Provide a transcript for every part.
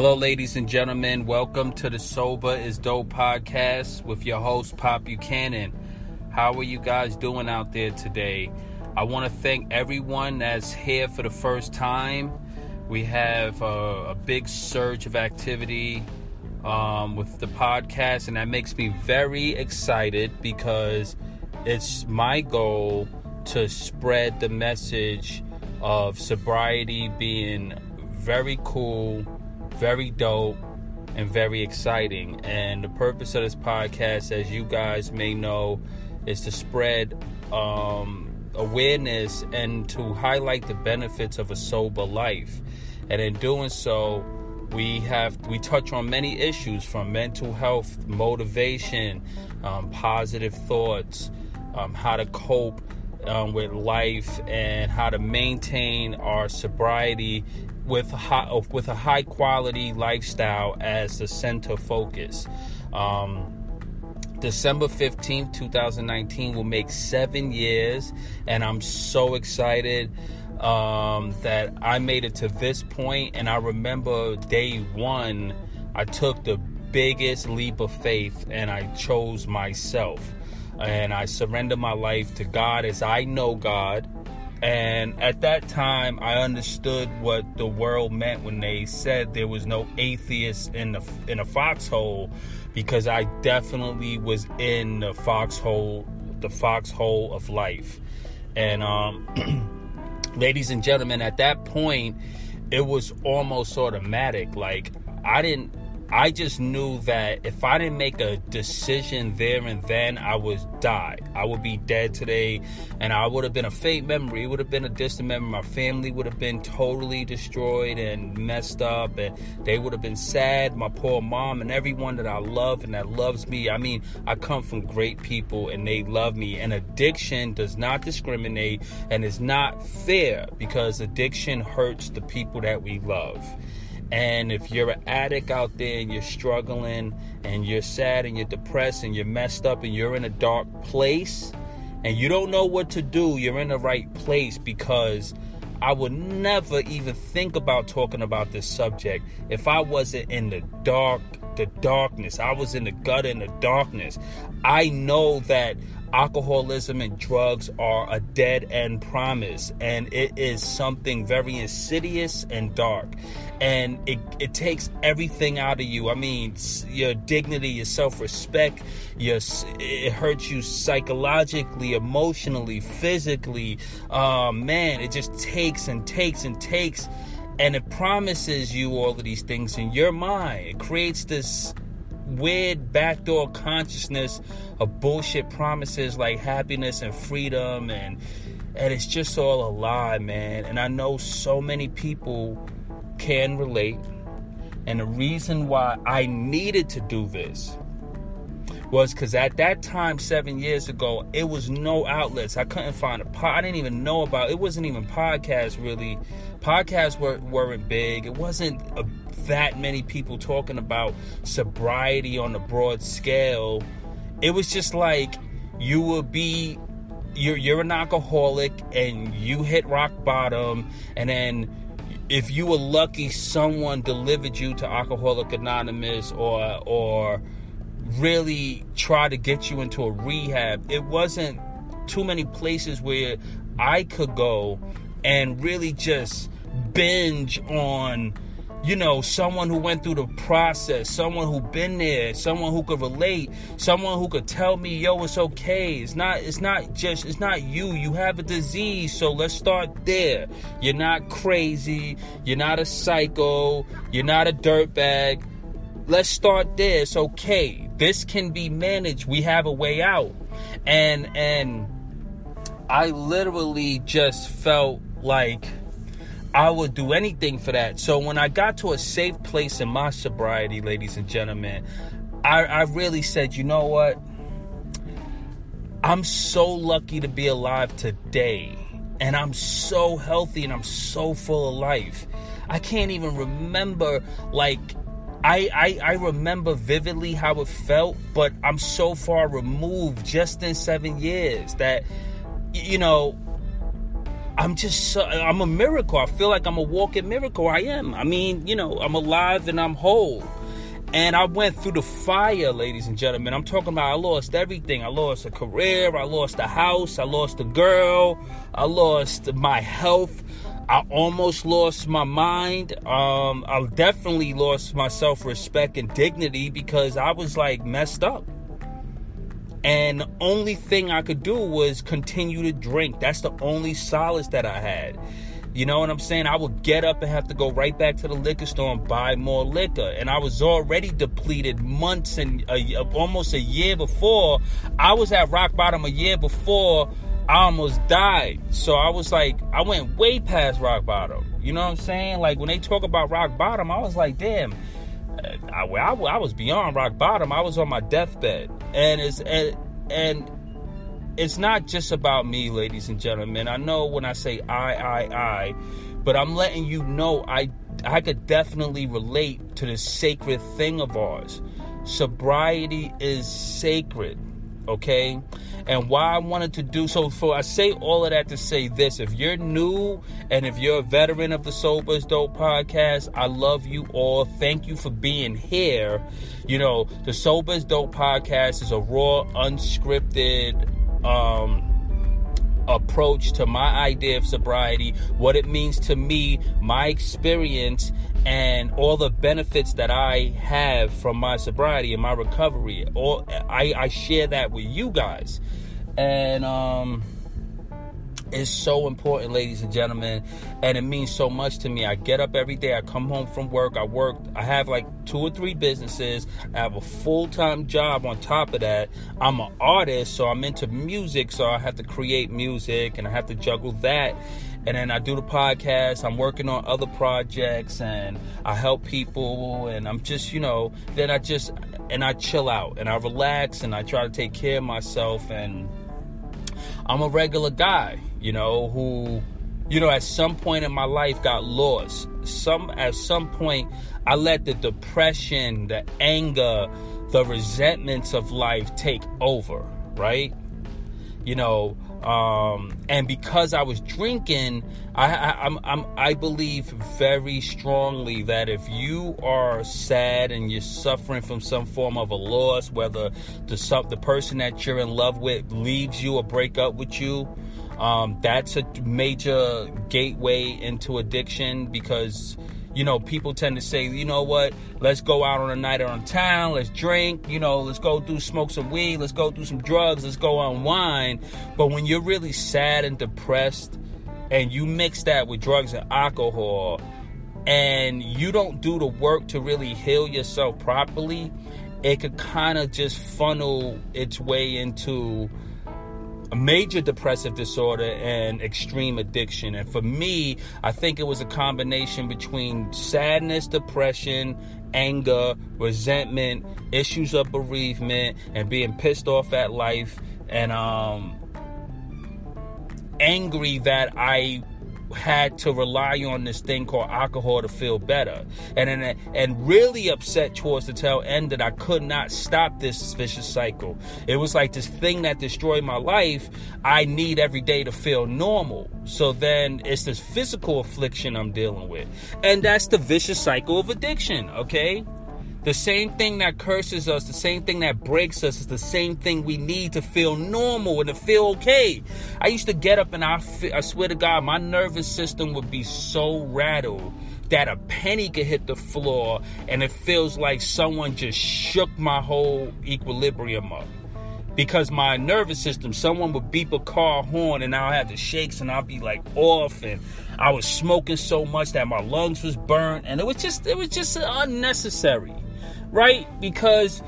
Hello, ladies and gentlemen. Welcome to the Sober is Dope podcast with your host, Pop Buchanan. How are you guys doing out there today? I want to thank everyone that's here for the first time. We have a, a big surge of activity um, with the podcast, and that makes me very excited because it's my goal to spread the message of sobriety being very cool very dope and very exciting. And the purpose of this podcast, as you guys may know, is to spread um, awareness and to highlight the benefits of a sober life. And in doing so, we have we touch on many issues from mental health, motivation, um, positive thoughts, um, how to cope um, with life, and how to maintain our sobriety with high, with a high quality lifestyle as the center focus. Um, December 15th, 2019 will make seven years, and I'm so excited um, that I made it to this point. And I remember day one, I took the biggest leap of faith and I chose myself. And I surrendered my life to God as I know God and at that time, I understood what the world meant when they said there was no atheist in the in a foxhole, because I definitely was in the foxhole, the foxhole of life. And um, ladies and gentlemen, at that point, it was almost automatic. Like I didn't I just knew that if I didn't make a decision there and then, I would die. I would be dead today, and I would have been a faint memory. It would have been a distant memory. My family would have been totally destroyed and messed up, and they would have been sad. My poor mom and everyone that I love and that loves me. I mean, I come from great people, and they love me. And addiction does not discriminate and is not fair because addiction hurts the people that we love. And if you're an addict out there and you're struggling and you're sad and you're depressed and you're messed up and you're in a dark place and you don't know what to do, you're in the right place because I would never even think about talking about this subject if I wasn't in the dark, the darkness. I was in the gutter in the darkness. I know that alcoholism and drugs are a dead end promise and it is something very insidious and dark and it, it takes everything out of you i mean your dignity your self-respect your it hurts you psychologically emotionally physically um, man it just takes and takes and takes and it promises you all of these things in your mind it creates this weird backdoor consciousness of bullshit promises like happiness and freedom and and it's just all a lie, man. And I know so many people can relate. And the reason why I needed to do this was because at that time, seven years ago, it was no outlets. I couldn't find a pod. I didn't even know about. It wasn't even podcasts really. Podcasts were, weren't big. It wasn't a that many people talking about sobriety on a broad scale. It was just like you will be you're you're an alcoholic and you hit rock bottom and then if you were lucky someone delivered you to alcoholic anonymous or or really try to get you into a rehab it wasn't too many places where i could go and really just binge on you know, someone who went through the process, someone who been there, someone who could relate, someone who could tell me, yo, it's okay. It's not, it's not just, it's not you. You have a disease, so let's start there. You're not crazy. You're not a psycho. You're not a dirtbag. Let's start there. It's okay. This can be managed. We have a way out. And and I literally just felt like I would do anything for that. So when I got to a safe place in my sobriety, ladies and gentlemen, I, I really said, you know what? I'm so lucky to be alive today. And I'm so healthy and I'm so full of life. I can't even remember like I, I, I remember vividly how it felt, but I'm so far removed just in seven years that you know I'm just, I'm a miracle. I feel like I'm a walking miracle. I am. I mean, you know, I'm alive and I'm whole. And I went through the fire, ladies and gentlemen. I'm talking about I lost everything. I lost a career, I lost a house, I lost a girl, I lost my health. I almost lost my mind. Um, I definitely lost my self respect and dignity because I was like messed up. And the only thing I could do was continue to drink. That's the only solace that I had. You know what I'm saying? I would get up and have to go right back to the liquor store and buy more liquor. And I was already depleted months and almost a year before. I was at rock bottom a year before I almost died. So I was like, I went way past rock bottom. You know what I'm saying? Like when they talk about rock bottom, I was like, damn. I, I, I was beyond rock bottom. I was on my deathbed, and it's and, and it's not just about me, ladies and gentlemen. I know when I say I, I, I, but I'm letting you know I I could definitely relate to the sacred thing of ours. Sobriety is sacred, okay? And why I wanted to do so for I say all of that to say this. If you're new and if you're a veteran of the Sober's Dope podcast, I love you all. Thank you for being here. You know, the Sober's Dope podcast is a raw, unscripted um, approach to my idea of sobriety, what it means to me, my experience, and all the benefits that I have from my sobriety and my recovery. All I, I share that with you guys, and um, is so important, ladies and gentlemen, and it means so much to me. I get up every day, I come home from work, I work, I have like two or three businesses, I have a full time job on top of that. I'm an artist, so I'm into music, so I have to create music and I have to juggle that. And then I do the podcast, I'm working on other projects, and I help people, and I'm just, you know, then I just, and I chill out and I relax and I try to take care of myself and I'm a regular guy, you know, who, you know, at some point in my life got lost. Some at some point I let the depression, the anger, the resentments of life take over, right? You know, um, and because I was drinking, I, I, I'm, I'm, I believe very strongly that if you are sad and you're suffering from some form of a loss, whether the the person that you're in love with leaves you or break up with you, um, that's a major gateway into addiction because you know, people tend to say, you know what, let's go out on a night around town, let's drink, you know, let's go do smoke some weed, let's go do some drugs, let's go unwind. But when you're really sad and depressed and you mix that with drugs and alcohol and you don't do the work to really heal yourself properly, it could kind of just funnel its way into major depressive disorder and extreme addiction. And for me, I think it was a combination between sadness, depression, anger, resentment, issues of bereavement, and being pissed off at life and um angry that I had to rely on this thing called alcohol to feel better. And and, and really upset towards the tail end that I could not stop this vicious cycle. It was like this thing that destroyed my life I need every day to feel normal. So then it's this physical affliction I'm dealing with. And that's the vicious cycle of addiction okay the same thing that curses us, the same thing that breaks us, is the same thing we need to feel normal and to feel okay. I used to get up and I, I swear to God, my nervous system would be so rattled that a penny could hit the floor and it feels like someone just shook my whole equilibrium up. Because my nervous system, someone would beep a car horn and I'll have the shakes and I'll be like off and I was smoking so much that my lungs was burnt and it was just it was just unnecessary right? Because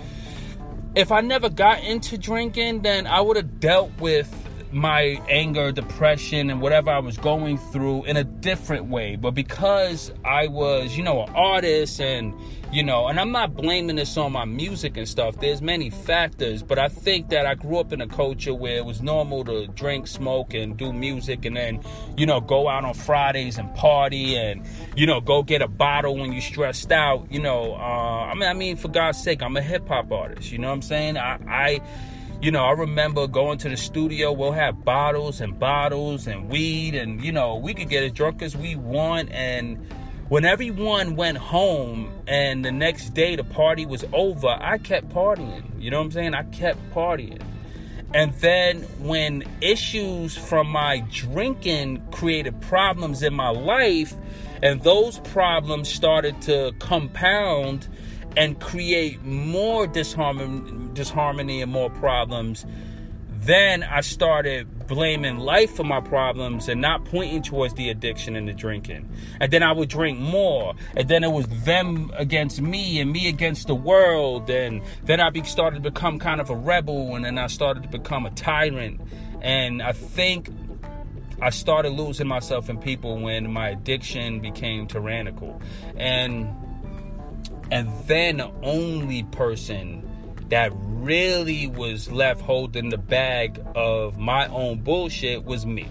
if I never got into drinking, then I would have dealt with my anger, depression, and whatever I was going through in a different way. But because I was, you know, an artist and you know and i'm not blaming this on my music and stuff there's many factors but i think that i grew up in a culture where it was normal to drink smoke and do music and then you know go out on fridays and party and you know go get a bottle when you're stressed out you know uh, i mean i mean for god's sake i'm a hip-hop artist you know what i'm saying i i you know, I remember going to the studio, we'll have bottles and bottles and weed, and, you know, we could get as drunk as we want. And when everyone went home and the next day the party was over, I kept partying. You know what I'm saying? I kept partying. And then when issues from my drinking created problems in my life, and those problems started to compound and create more disharmony, disharmony and more problems, then I started blaming life for my problems and not pointing towards the addiction and the drinking. And then I would drink more. And then it was them against me and me against the world. And then I started to become kind of a rebel. And then I started to become a tyrant. And I think I started losing myself in people when my addiction became tyrannical. And and then the only person that really was left holding the bag of my own bullshit was me.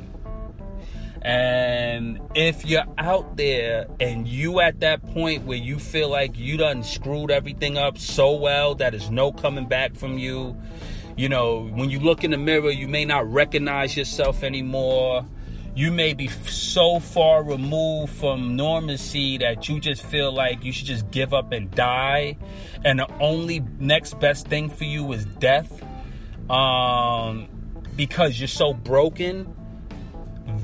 And if you're out there and you at that point where you feel like you done screwed everything up so well that there's no coming back from you, you know, when you look in the mirror, you may not recognize yourself anymore you may be so far removed from normacy that you just feel like you should just give up and die. And the only next best thing for you is death um, because you're so broken.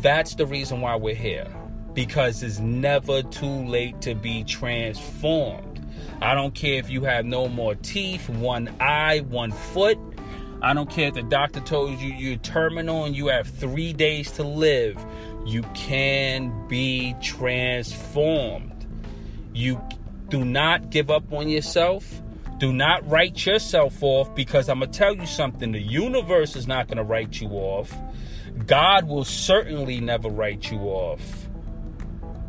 That's the reason why we're here because it's never too late to be transformed. I don't care if you have no more teeth one eye one foot I don't care if the doctor told you you're terminal and you have three days to live. You can be transformed. You do not give up on yourself. Do not write yourself off because I'm going to tell you something. The universe is not going to write you off. God will certainly never write you off.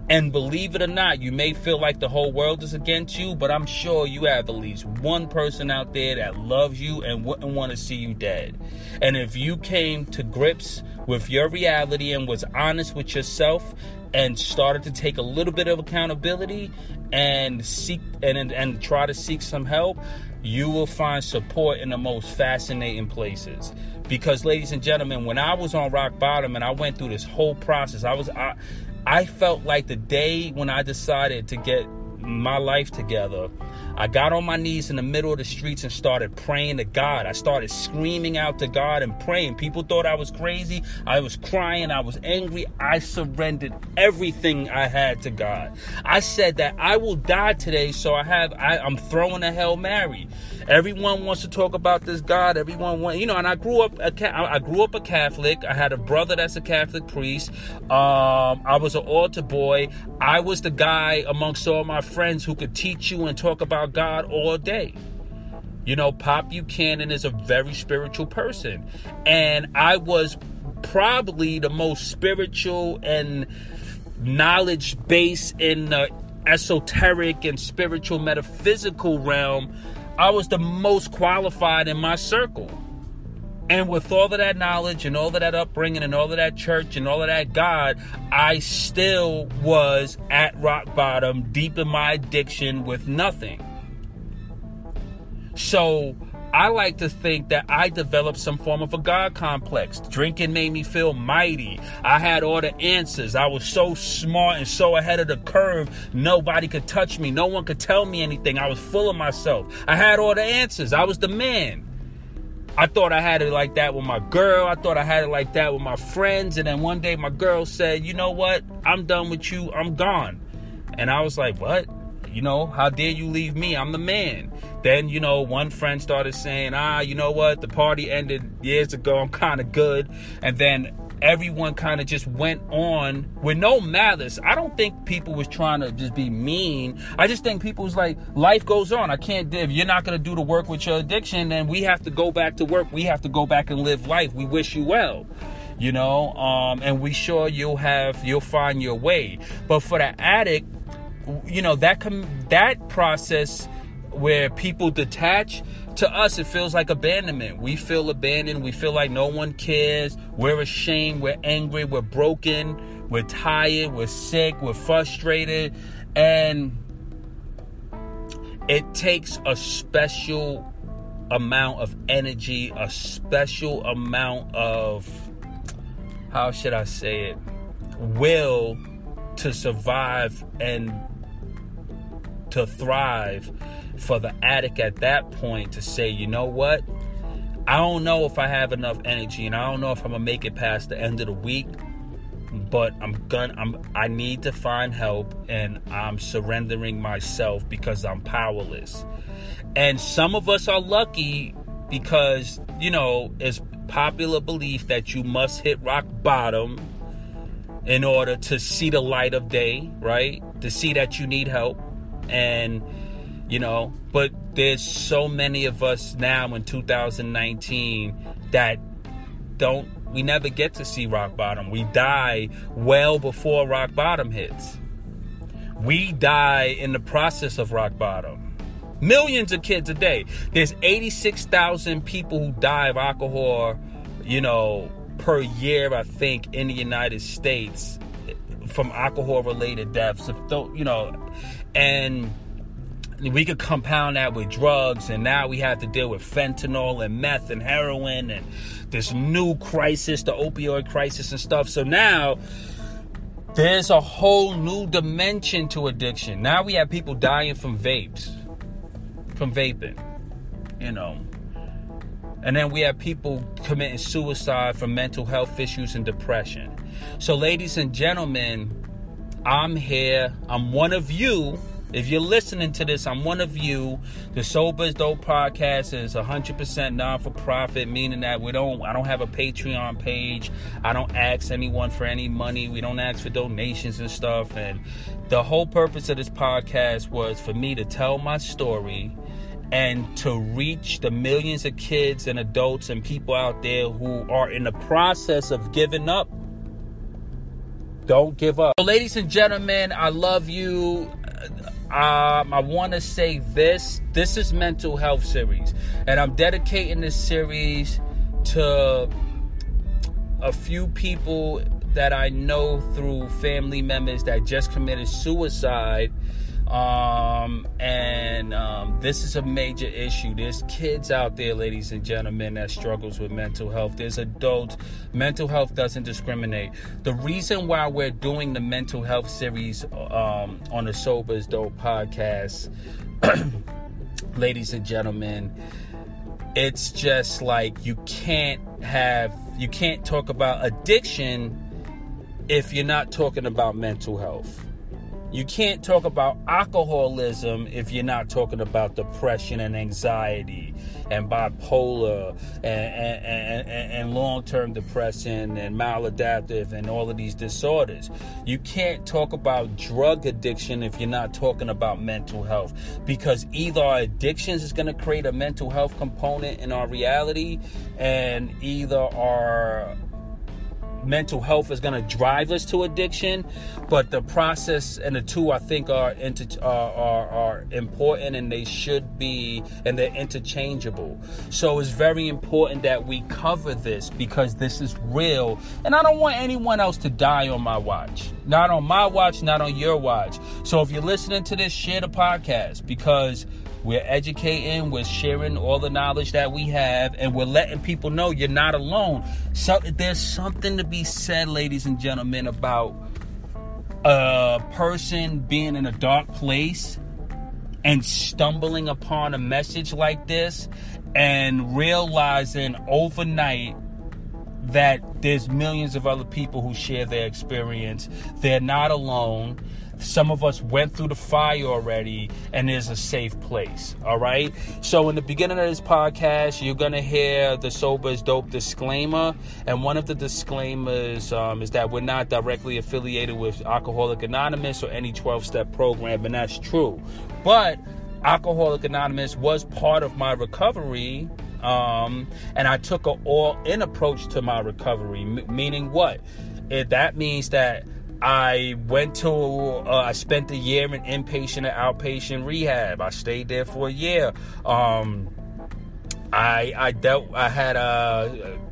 And believe it or not, you may feel like the whole world is against you, but I'm sure you have at least one person out there that loves you and wouldn't want to see you dead. And if you came to grips with your reality and was honest with yourself and started to take a little bit of accountability and seek and, and, and try to seek some help, you will find support in the most fascinating places because ladies and gentlemen when i was on rock bottom and i went through this whole process i was I, I felt like the day when I decided to get my life together, I got on my knees in the middle of the streets and started praying to God. I started screaming out to God and praying. People thought I was crazy. I was crying. I was angry. I surrendered everything I had to God. I said that I will die today, so I have I, I'm throwing a Hail Mary. Everyone wants to talk about this God. Everyone want, you know. And I grew up, a, I grew up a Catholic. I had a brother that's a Catholic priest. Um, I was an altar boy. I was the guy amongst all my friends who could teach you and talk about God all day. You know, Pop Buchanan is a very spiritual person, and I was probably the most spiritual and knowledge base in the esoteric and spiritual metaphysical realm I was the most qualified in my circle. And with all of that knowledge and all of that upbringing and all of that church and all of that God, I still was at rock bottom, deep in my addiction with nothing. So I like to think that I developed some form of a God complex. Drinking made me feel mighty. I had all the answers. I was so smart and so ahead of the curve, nobody could touch me. No one could tell me anything. I was full of myself. I had all the answers. I was the man. I thought I had it like that with my girl. I thought I had it like that with my friends. And then one day my girl said, You know what? I'm done with you. I'm gone. And I was like, What? You know, how dare you leave me? I'm the man. Then, you know, one friend started saying, ah, you know what? The party ended years ago. I'm kind of good. And then everyone kind of just went on with no malice. I don't think people was trying to just be mean. I just think people was like, life goes on. I can't, if you're not going to do the work with your addiction, then we have to go back to work. We have to go back and live life. We wish you well you know um, and we sure you'll have you'll find your way but for the addict you know that com- that process where people detach to us it feels like abandonment. We feel abandoned. We feel like no one cares. We're ashamed. We're angry. We're broken. We're tired. We're sick. We're frustrated. And it takes a special amount of energy, a special amount of, how should I say it, will to survive and to thrive for the addict at that point to say, you know what? I don't know if I have enough energy and I don't know if I'm gonna make it past the end of the week, but I'm gonna I'm I need to find help and I'm surrendering myself because I'm powerless. And some of us are lucky because, you know, it's popular belief that you must hit rock bottom in order to see the light of day, right? To see that you need help. And, you know, but there's so many of us now in 2019 that don't, we never get to see rock bottom. We die well before rock bottom hits. We die in the process of rock bottom. Millions of kids a day. There's 86,000 people who die of alcohol, you know, per year, I think, in the United States from alcohol related deaths. You know, and we could compound that with drugs, and now we have to deal with fentanyl and meth and heroin and this new crisis, the opioid crisis and stuff. So now there's a whole new dimension to addiction. Now we have people dying from vapes, from vaping, you know. And then we have people committing suicide from mental health issues and depression. So, ladies and gentlemen, I'm here. I'm one of you if you're listening to this, I'm one of you. The Sober is Dope podcast is 100% non-for-profit, meaning that we don't. I don't have a Patreon page. I don't ask anyone for any money. We don't ask for donations and stuff. And the whole purpose of this podcast was for me to tell my story and to reach the millions of kids and adults and people out there who are in the process of giving up. Don't give up. So ladies and gentlemen, I love you. Um, I want to say this. This is mental health series, and I'm dedicating this series to a few people that I know through family members that just committed suicide um, and um, this is a major issue. There's kids out there, ladies and gentlemen, that struggles with mental health. There's adults. Mental health doesn't discriminate. The reason why we're doing the mental health series um, on the Sober is Dope podcast, ladies and gentlemen, it's just like you can't have, you can't talk about addiction if you're not talking about mental health you can't talk about alcoholism if you're not talking about depression and anxiety and bipolar and, and, and, and long term depression and maladaptive and all of these disorders. You can't talk about drug addiction if you're not talking about mental health because either our addictions is going to create a mental health component in our reality and either our mental health is going to drive us to addiction, but the process and the two I think are, inter- are, are, are important and they should be and they're interchangeable. So it's very important that we cover this because this is real, and I don't want anyone else to die on my watch. Not on my watch, not on your watch. So if you're listening to this, share the podcast because we're educating, we're sharing all the knowledge that we have, and we're letting people know you're not alone. So there's something to be said, ladies and gentlemen, about a person being in a dark place and stumbling upon a message like this and realizing overnight that there's millions of other people who share their experience. They're not alone some of us went through the fire already, and there's a safe place. All right. So, in the beginning of this podcast, you're gonna hear the sober is dope disclaimer, and one of the disclaimers um, is that we're not directly affiliated with Alcoholic Anonymous or any 12-step program, and that's true. But Alcoholic Anonymous was part of my recovery um, and I took an all-in approach to my recovery. M- meaning what? It, that means that I went to, uh, I spent a year in inpatient and outpatient rehab. I stayed there for a year. Um, I I dealt, I had uh,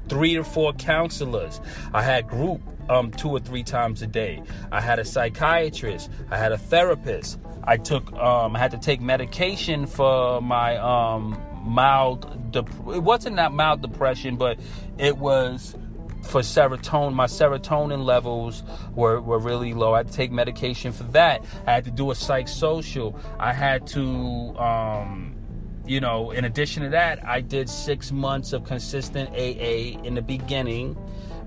three or four counselors. I had group um, two or three times a day. I had a psychiatrist. I had a therapist. I took, um, I had to take medication for my um, mild. Dep- it wasn't that mild depression, but it was for serotonin. My serotonin levels were, were really low. I had to take medication for that. I had to do a psych social. I had to, um, you know, in addition to that, I did six months of consistent AA in the beginning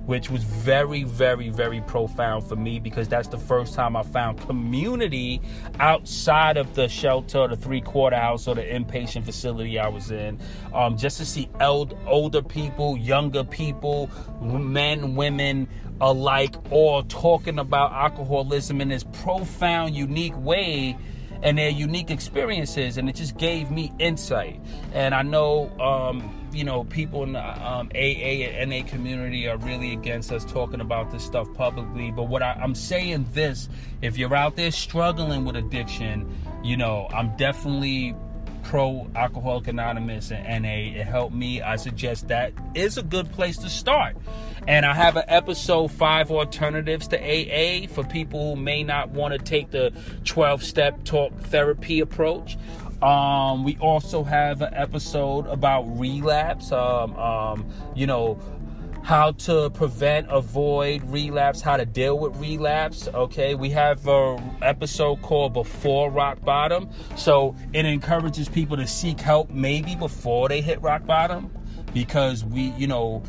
which was very, very, very profound for me because that's the first time I found community outside of the shelter, the three quarter house, or the inpatient facility I was in. Um, just to see eld- older people, younger people, men, women alike, all talking about alcoholism in this profound, unique way and their unique experiences, and it just gave me insight. And I know, um, you know, people in the um, AA and NA community are really against us talking about this stuff publicly. But what I, I'm saying this: if you're out there struggling with addiction, you know, I'm definitely pro Alcoholic Anonymous and NA. It helped me. I suggest that is a good place to start. And I have an episode five alternatives to AA for people who may not want to take the 12 step talk therapy approach. Um, we also have an episode about relapse. Um, um, you know, how to prevent, avoid relapse, how to deal with relapse. Okay, we have an episode called Before Rock Bottom. So it encourages people to seek help maybe before they hit rock bottom because we, you know,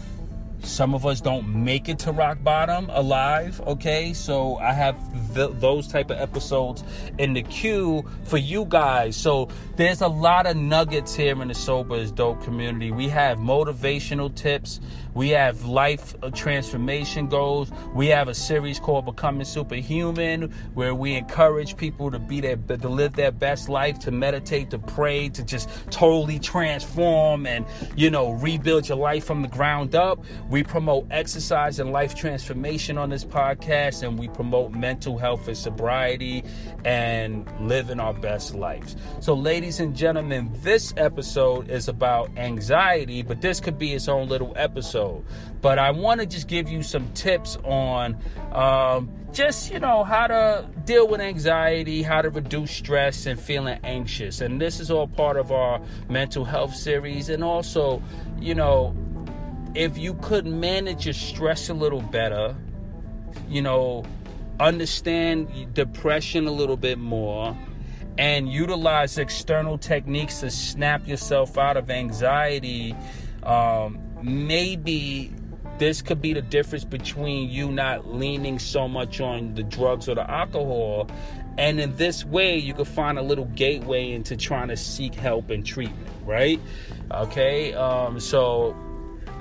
some of us don't make it to rock bottom alive okay? So i have th- those type of episodes in the queue for you guys. So there's a lot of nuggets here in the sober is dope community. We have motivational tips we have life transformation goals. We have a series called Becoming Superhuman, where we encourage people to be their to live their best life, to meditate, to pray, to just totally transform and you know rebuild your life from the ground up. We promote exercise and life transformation on this podcast, and we promote mental health and sobriety and living our best lives. So, ladies and gentlemen, this episode is about anxiety, but this could be its own little episode episode. But I want to just give you some tips on um, just, you know, how to deal with anxiety, how to reduce stress and feeling anxious. And this is all part of our mental health series. And also, you know, if you could manage your stress a little better, you know, understand depression a little bit more and utilize external techniques to snap yourself out of anxiety um, maybe this could be the difference between you not leaning so much on the drugs or the alcohol and in this way you could find a little gateway into trying to seek help and treatment right? Okay um, so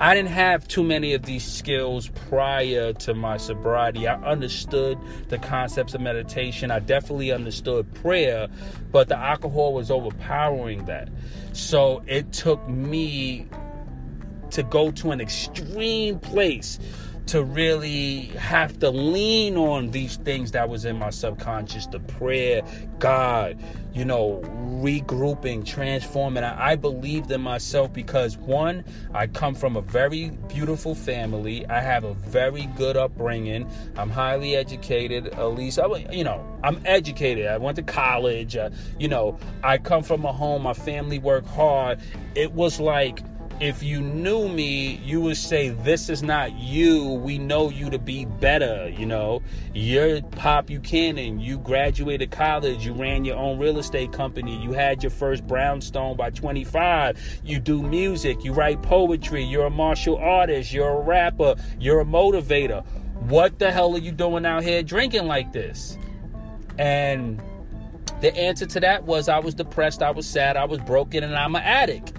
i didn't have too many of these skills prior to my sobriety. I understood the concepts of meditation. I definitely understood prayer but the alcohol was overpowering that. So it took me to go to an extreme place to really have to lean on these things that was in my subconscious the prayer god you know regrouping transforming. I, I believed in myself because one i come from a very beautiful family. I have a very good upbringing. I'm highly educated at least I, you know i'm educated. I went to college. Uh, you know i come from a home. My family worked hard. It was like if you knew me, you would say, This is not you. We know you to be better. You know, you're Pop Buchanan. You graduated college. You ran your own real estate company. You had your first brownstone by 25. You do music. You write poetry. You're a martial artist. You're a rapper. You're a motivator. What the hell are you doing out here drinking like this? And the answer to that was I was depressed, I was sad, I was broken, and I'm an addict.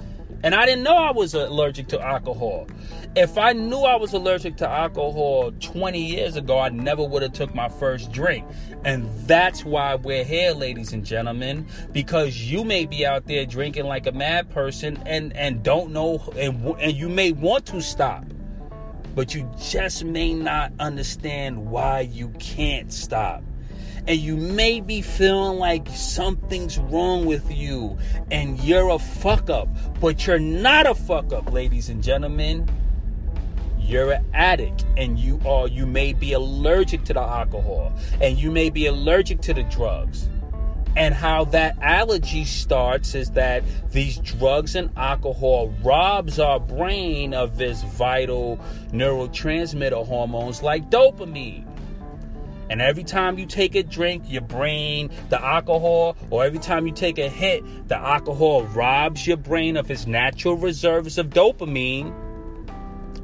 And I didn't know I was allergic to alcohol. If I knew I was allergic to alcohol 20 years ago, I never would have took my first drink. And that's why we're here, ladies and gentlemen, because you may be out there drinking like a mad person and and don't know and and you may want to stop. But you just may not understand why you can't stop and you may be feeling like something's wrong with you and you're a fuck up, but you're not a fuck up, ladies and gentlemen. You're an addict and you are you may be allergic to the alcohol and you may be allergic to the drugs. And how that allergy starts is that these drugs and alcohol robs our brain of this vital neurotransmitter hormones like dopamine. And every time you take a drink, your brain, the alcohol, or every time you take a hit, the alcohol robs your brain of its natural reserves of dopamine.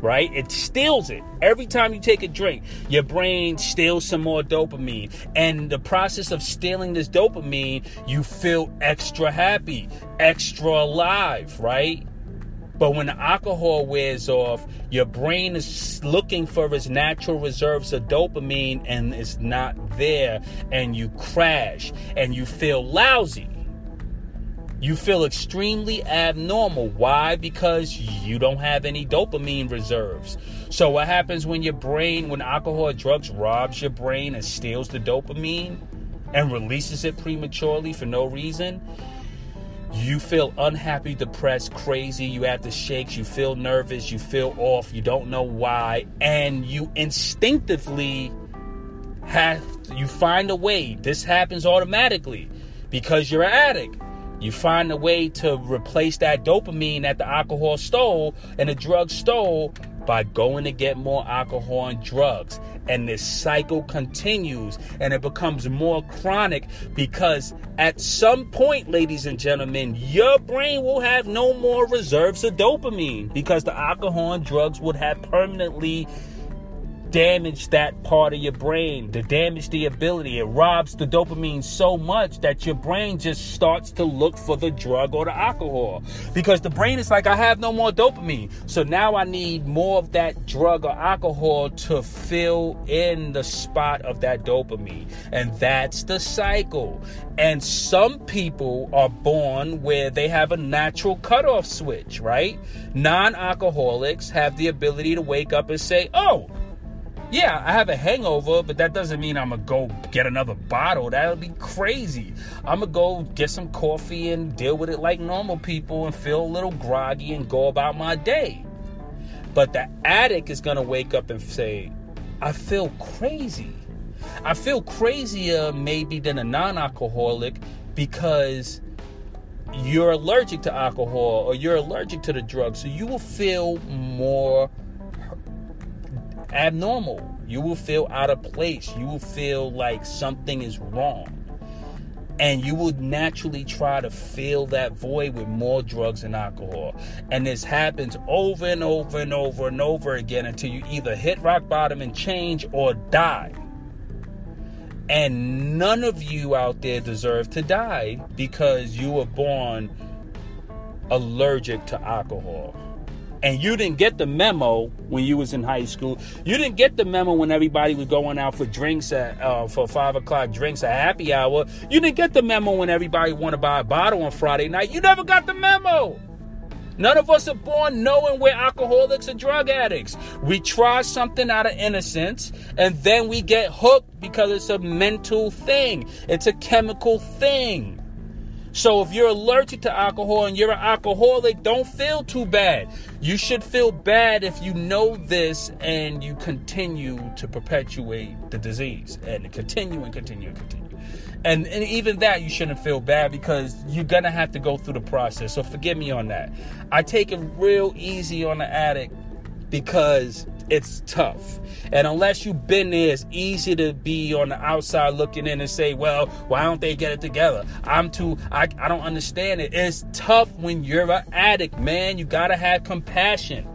Right? It steals it. Every time you take a drink, your brain steals some more dopamine. And the process of stealing this dopamine, you feel extra happy, extra alive, right? But when the alcohol wears off, your brain is looking for its natural reserves of dopamine and it's not there, and you crash and you feel lousy. You feel extremely abnormal. Why? Because you don't have any dopamine reserves. So, what happens when your brain, when alcohol or drugs robs your brain and steals the dopamine and releases it prematurely for no reason? You feel unhappy, depressed, crazy, you have the shakes, you feel nervous, you feel off, you don't know why, and you instinctively have you find a way. This happens automatically because you're an addict. You find a way to replace that dopamine that the alcohol stole and the drug stole by going to get more alcohol and drugs. And this cycle continues and it becomes more chronic because at some point, ladies and gentlemen, your brain will have no more reserves of dopamine because the alcohol and drugs would have permanently damage that part of your brain, to damage the ability. It robs the dopamine so much that your brain just starts to look for the drug or the alcohol. Because the brain is like, I have no more dopamine. So now I need more of that drug or alcohol to fill in the spot of that dopamine. And that's the cycle. And some people are born where they have a natural cutoff switch, right? Non alcoholics have the ability to wake up and say, oh, yeah, I have a hangover, but that doesn't mean I'm gonna go get another bottle. That'll be crazy. I'm gonna go get some coffee and deal with it like normal people and feel a little groggy and go about my day. But the addict is gonna wake up and say, I feel crazy. I feel crazier maybe than a non alcoholic because you're allergic to alcohol or you're allergic to the drug. So you will feel more abnormal. You will feel out of place. You will feel like something is wrong. And you will naturally try to fill that void with more drugs and alcohol. And this happens over and over and over and over again until you either hit rock bottom and change or die. And none of you out there deserve to die because you were born allergic to alcohol and you didn't get the memo when you was in high school. You didn't get the memo when everybody was going out for drinks at uh, for five o'clock drinks at happy hour. You didn't get the memo when everybody want to buy a bottle on Friday night. You never got the memo. None of us are born knowing we're alcoholics or drug addicts. We try something out of innocence and then we get hooked because it's a mental thing. It's a chemical thing. So if you're allergic to alcohol and you're an alcoholic, don't feel too bad. You should feel bad if you know this and you continue to perpetuate the disease and continue and continue and continue. And, and even that you shouldn't feel bad because you're gonna have to go through the process. So forgive me on that. I take it real easy on the addict because it's tough. And unless you've been there, it's easy to be on the outside looking in and say, well, why don't they get it together? I'm too, I, I don't understand it. It's tough when you're an addict, man. You gotta have compassion.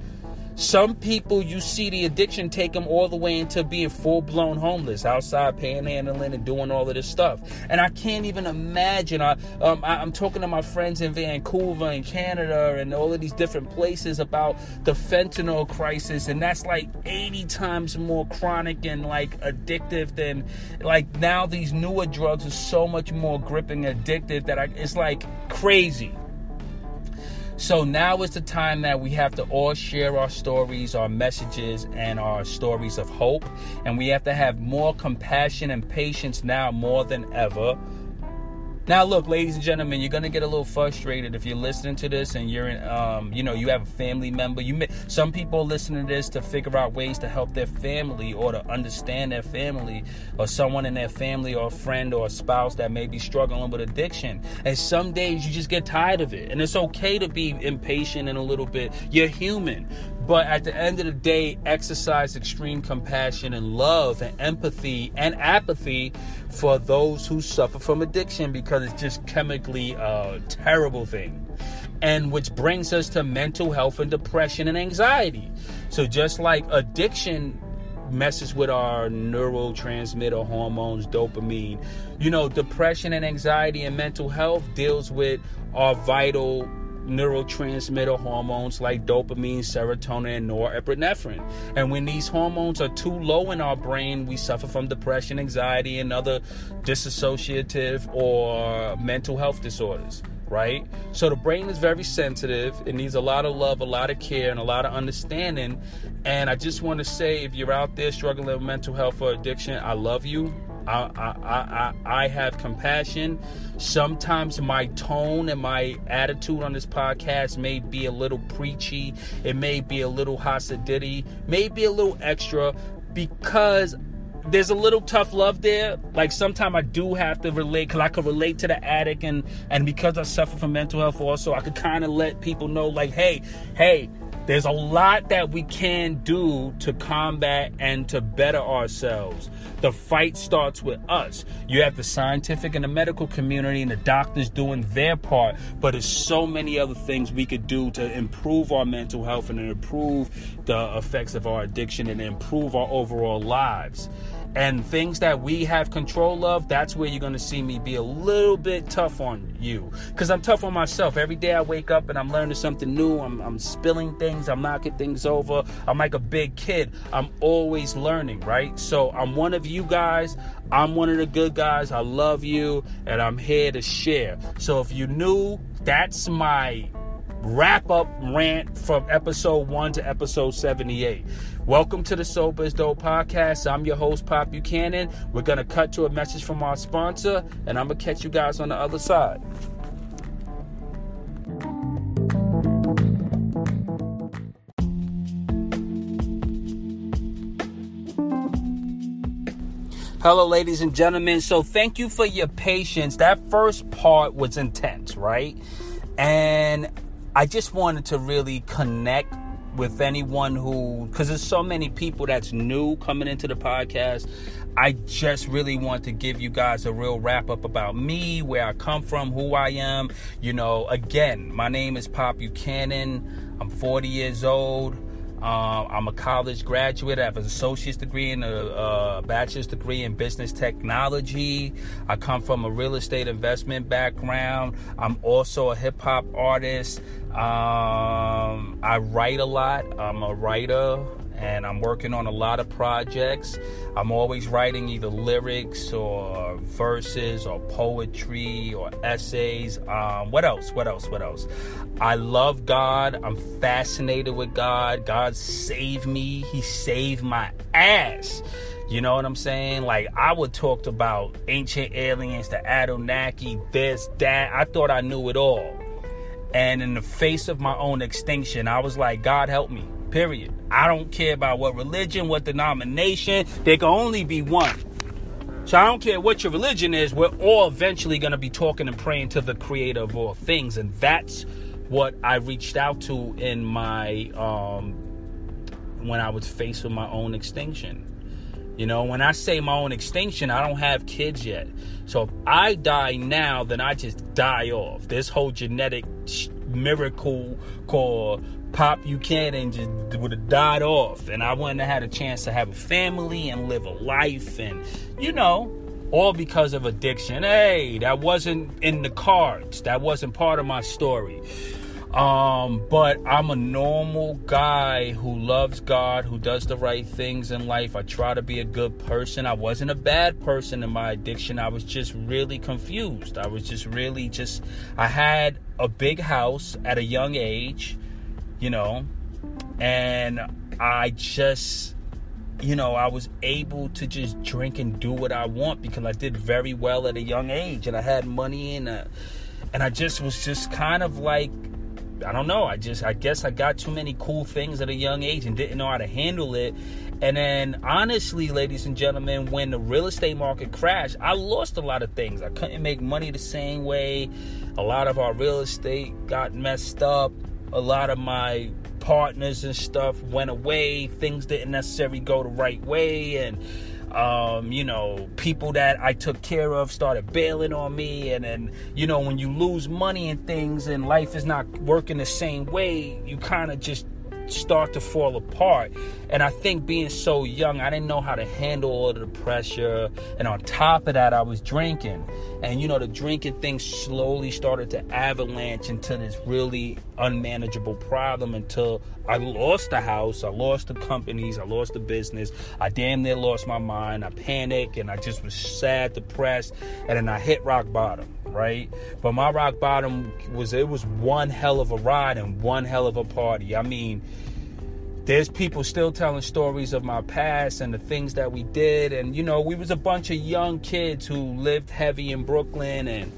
Some people, you see the addiction take them all the way into being full blown homeless, outside panhandling and doing all of this stuff. And I can't even imagine. I, um, I, am talking to my friends in Vancouver and Canada and all of these different places about the fentanyl crisis, and that's like 80 times more chronic and like addictive than like now these newer drugs are so much more gripping addictive that I, it's like crazy. So now is the time that we have to all share our stories, our messages, and our stories of hope. And we have to have more compassion and patience now more than ever. Now, look, ladies and gentlemen, you're gonna get a little frustrated if you're listening to this and you're in, um, you know, you have a family member. You may, some people listen to this to figure out ways to help their family or to understand their family or someone in their family or a friend or a spouse that may be struggling with addiction. And some days you just get tired of it, and it's okay to be impatient and a little bit. You're human, but at the end of the day, exercise extreme compassion and love and empathy and apathy for those who suffer from addiction because it's just chemically a terrible thing. And which brings us to mental health and depression and anxiety. So, just like addiction messes with our neurotransmitter hormones, dopamine, you know, depression and anxiety and mental health deals with our vital neurotransmitter hormones like dopamine, serotonin, and norepinephrine. And when these hormones are too low in our brain, we suffer from depression, anxiety, and other dissociative or mental health disorders right? So the brain is very sensitive. It needs a lot of love, a lot of care, and a lot of understanding. And I just want to say if you're out there struggling with mental health or addiction, I love you. I, I, I, I have compassion. Sometimes my tone and my attitude on this podcast may be a little preachy. It may be a little Hasidic, maybe a little extra because there's a little tough love there. Like sometimes I do have to relate because I could relate to the addict and and because I suffer from mental health also, I could kind of let people know like, hey, hey, there's a lot that we can do to combat and to better ourselves. The fight starts with us. You have the scientific and the medical community and the doctors doing their part, but there's so many other things we could do to improve our mental health and improve the effects of our addiction and improve our overall lives and things that we have control of, that's where you're going to see me be a little bit tough on you. Because I'm tough on myself. Every day I wake up and I'm learning something new. I'm, I'm spilling things, I'm knocking things over. I'm like a big kid. I'm always learning, right? So I'm one of you guys. I'm one of the good guys. I love you and I'm here to share. So if you knew, that's my wrap up rant from episode 1 to episode 78. Welcome to the Sober Dope podcast. I'm your host, Pop Buchanan. We're going to cut to a message from our sponsor, and I'm going to catch you guys on the other side. Hello, ladies and gentlemen. So, thank you for your patience. That first part was intense, right? And I just wanted to really connect with anyone who, because there's so many people that's new coming into the podcast. I just really want to give you guys a real wrap up about me, where I come from, who I am. You know, again, my name is Pop Buchanan. I'm 40 years old. Um, I'm a college graduate. I have an associate's degree and a, a, bachelor's degree in business technology. I come from a real estate investment background. I'm also a hip hop artist. Um, I write a lot. I'm a writer and I'm working on a lot of projects. I'm always writing either lyrics or verses or poetry or essays. Um, what else? What else? What else? I love God. I'm fascinated with God. God saved me. He saved my ass. You know what I'm saying? Like I would talk about ancient aliens, the Anunnaki, this, that. I thought I knew it all. And in the face of my own extinction, I was like, God help me. Period. I don't care about what religion, what denomination. There can only be one. So I don't care what your religion is, we're all eventually going to be talking and praying to the creator of all things. And that's what I reached out to in my, um, when I was faced with my own extinction. You know, when I say my own extinction, I don't have kids yet. So if I die now, then I just die off. This whole genetic miracle called pop—you can't—and just would have died off, and I wouldn't have had a chance to have a family and live a life, and you know, all because of addiction. Hey, that wasn't in the cards. That wasn't part of my story. Um, but I'm a normal guy who loves God, who does the right things in life. I try to be a good person. I wasn't a bad person in my addiction. I was just really confused. I was just really just I had a big house at a young age you know, and I just you know, I was able to just drink and do what I want because I did very well at a young age and I had money and uh, and I just was just kind of like I don't know, I just I guess I got too many cool things at a young age and didn't know how to handle it. And then honestly, ladies and gentlemen, when the real estate market crashed, I lost a lot of things. I couldn't make money the same way. A lot of our real estate got messed up. A lot of my partners and stuff went away. Things didn't necessarily go the right way. And, um, you know, people that I took care of started bailing on me. And then, you know, when you lose money and things and life is not working the same way, you kind of just start to fall apart. And I think being so young, I didn't know how to handle all the pressure. And on top of that, I was drinking. And you know, the drinking thing slowly started to avalanche into this really unmanageable problem until I lost the house, I lost the companies, I lost the business. I damn near lost my mind. I panicked and I just was sad, depressed, and then I hit rock bottom, right? But my rock bottom was it was one hell of a ride and one hell of a party. I mean, there's people still telling stories of my past and the things that we did. And you know we was a bunch of young kids who lived heavy in brooklyn and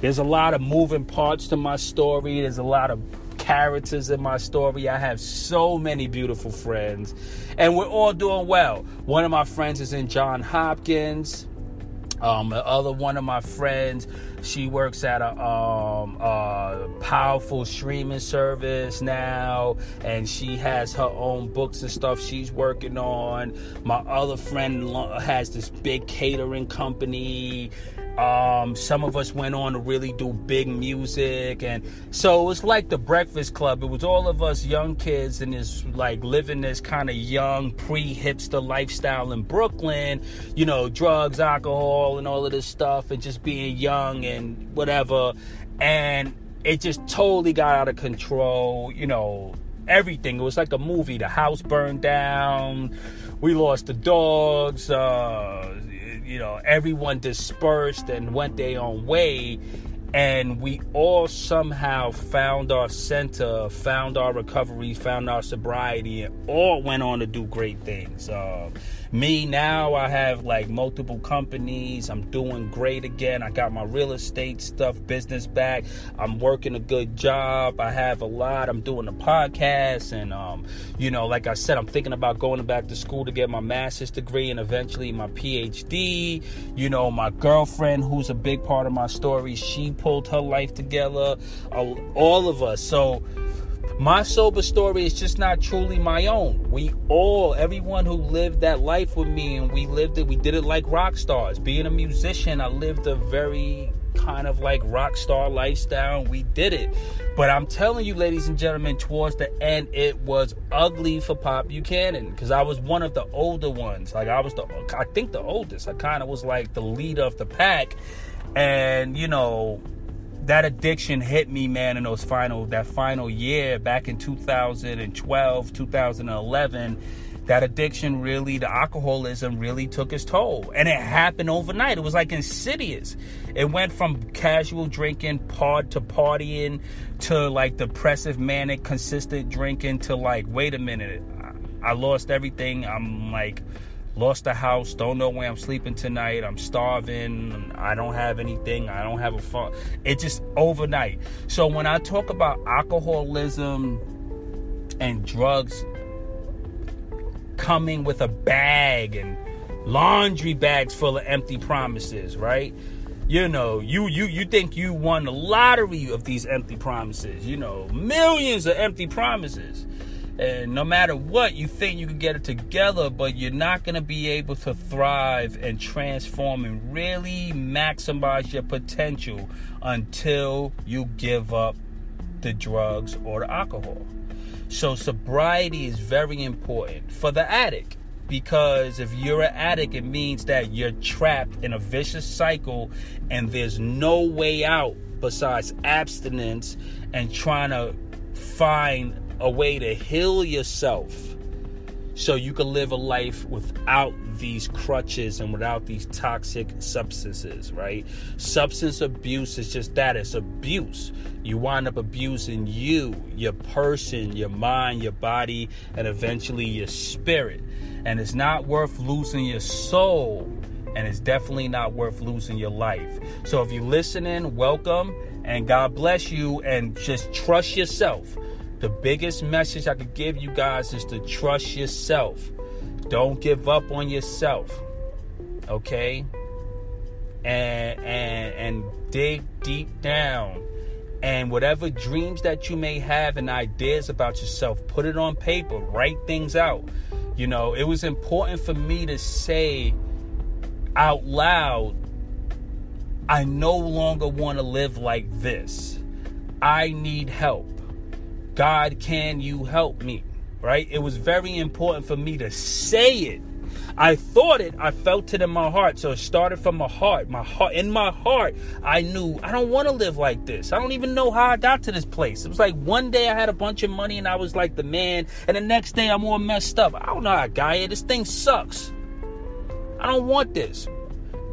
there's a lot of moving parts to my story. There's a lot of characters in my story. I have so many beautiful friends. And we're all doing well. One of my friends is in Johns Hopkins um, the other one of my friends, she works at a, um, a powerful streaming service now, and she has her own books and stuff she's working on. My other friend has this big catering company. Um, some of us went on to really do big music, and so it was like the Breakfast Club. It was all of us young kids and this like living this kind of young pre-hipster lifestyle in Brooklyn. You know, drugs, alcohol, and all of this stuff, and just being young and whatever. And it just totally got out of control. You know, everything. It was like a movie. The house burned down. We lost the dogs. Uh, you know, everyone dispersed and went their own way. And we all somehow found our center, found our recovery, found our sobriety, and all went on to do great things. Uh, me now, I have like multiple companies. I'm doing great again. I got my real estate stuff, business back. I'm working a good job. I have a lot. I'm doing a podcast, and um, you know, like I said, I'm thinking about going back to school to get my master's degree and eventually my PhD. You know, my girlfriend, who's a big part of my story, she pulled her life together. All of us. So my sober story is just not truly my own. We all, everyone who lived that life with me, and we lived it, we did it like rock stars. Being a musician, I lived a very kind of like rock star lifestyle. We did it. But I'm telling you, ladies and gentlemen, towards the end, it was ugly for Pop Buchanan because I was one of the older ones. Like, I was the, I think the oldest. I kind of was like the leader of the pack. And, you know, that addiction hit me, man, in those final that final year back in 2012, 2011. That addiction really, the alcoholism really took its toll. And it happened overnight. It was like insidious. It went from casual drinking, pod to partying, to like depressive, manic, consistent drinking, to like, wait a minute, I lost everything. I'm like, lost the house, don't know where I'm sleeping tonight, I'm starving, I don't have anything, I don't have a phone. It just overnight. So when I talk about alcoholism and drugs coming with a bag and laundry bags full of empty promises, right? You know, you you you think you won the lottery of these empty promises, you know, millions of empty promises. And no matter what, you think you can get it together, but you're not going to be able to thrive and transform and really maximize your potential until you give up the drugs or the alcohol. So, sobriety is very important for the addict because if you're an addict, it means that you're trapped in a vicious cycle and there's no way out besides abstinence and trying to find a way to heal yourself so you can live a life without these crutches and without these toxic substances, right? Substance abuse is just that it's abuse. You wind up abusing you, your person, your mind, your body, and eventually your spirit. And it's not worth losing your soul, and it's definitely not worth losing your life. So if you're listening, welcome and God bless you and just trust yourself. The biggest message I could give you guys is to trust yourself. Don't give up on yourself. Okay? And and and dig deep down. And whatever dreams that you may have and ideas about yourself, put it on paper, write things out. You know, it was important for me to say out loud, I no longer want to live like this. I need help. God, can you help me? Right? It was very important for me to say it. I thought it, I felt it in my heart. So it started from my heart. My heart in my heart, I knew I don't want to live like this. I don't even know how I got to this place. It was like one day I had a bunch of money and I was like the man, and the next day I'm all messed up. I don't know how I got here. This thing sucks. I don't want this.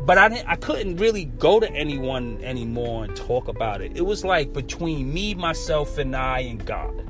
But I didn't, I couldn't really go to anyone anymore and talk about it. It was like between me, myself, and I and God.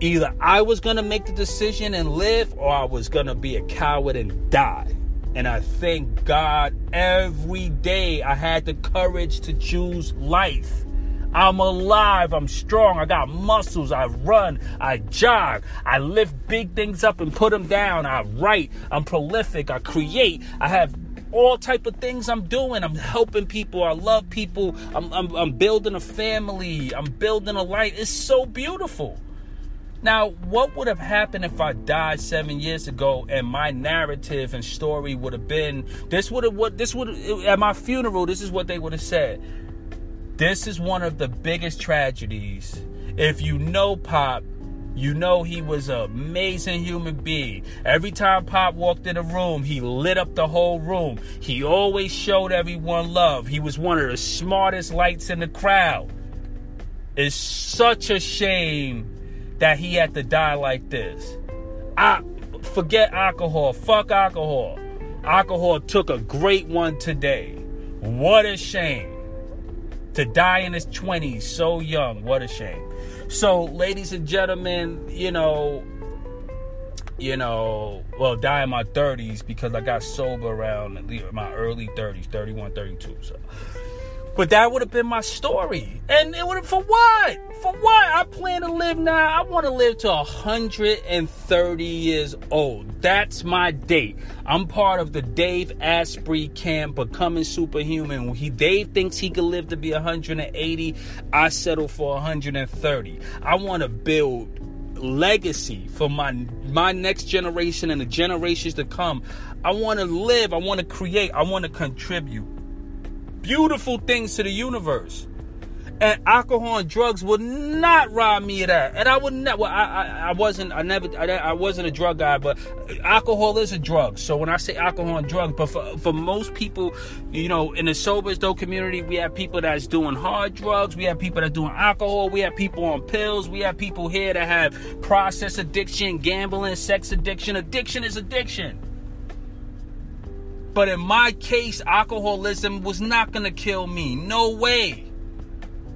Either I was gonna make the decision and live, or I was gonna be a coward and die. And I thank God every day I had the courage to choose life. I'm alive. I'm strong. I got muscles. I run. I jog. I lift big things up and put them down. I write. I'm prolific. I create. I have all type of things I'm doing. I'm helping people. I love people. I'm, I'm, I'm building a family. I'm building a life. It's so beautiful. Now, what would have happened if I died seven years ago and my narrative and story would have been this would have what this would at my funeral, this is what they would have said. This is one of the biggest tragedies. If you know Pop, you know he was an amazing human being. Every time Pop walked in a room, he lit up the whole room. He always showed everyone love. He was one of the smartest lights in the crowd. It's such a shame that he had to die like this. I forget alcohol. Fuck alcohol. Alcohol took a great one today. What a shame. To die in his 20s so young. What a shame. So, ladies and gentlemen, you know, you know, well, die in my 30s because I got sober around my early 30s, 31, 32. So, but that would have been my story. And it would have, for what? For what? I plan to live now. I want to live to 130 years old. That's my date. I'm part of the Dave Asprey camp, becoming superhuman. He Dave thinks he could live to be 180. I settle for 130. I want to build legacy for my my next generation and the generations to come. I want to live. I want to create. I want to contribute beautiful things to the universe. And alcohol and drugs would not rob me of that. And I would not. Well, I, I, I wasn't. I never. I, I, wasn't a drug guy, but alcohol is a drug. So when I say alcohol and drugs, but for, for most people, you know, in the sober dope community, we have people that's doing hard drugs. We have people that doing alcohol. We have people on pills. We have people here that have process addiction, gambling, sex addiction. Addiction is addiction. But in my case, alcoholism was not going to kill me. No way.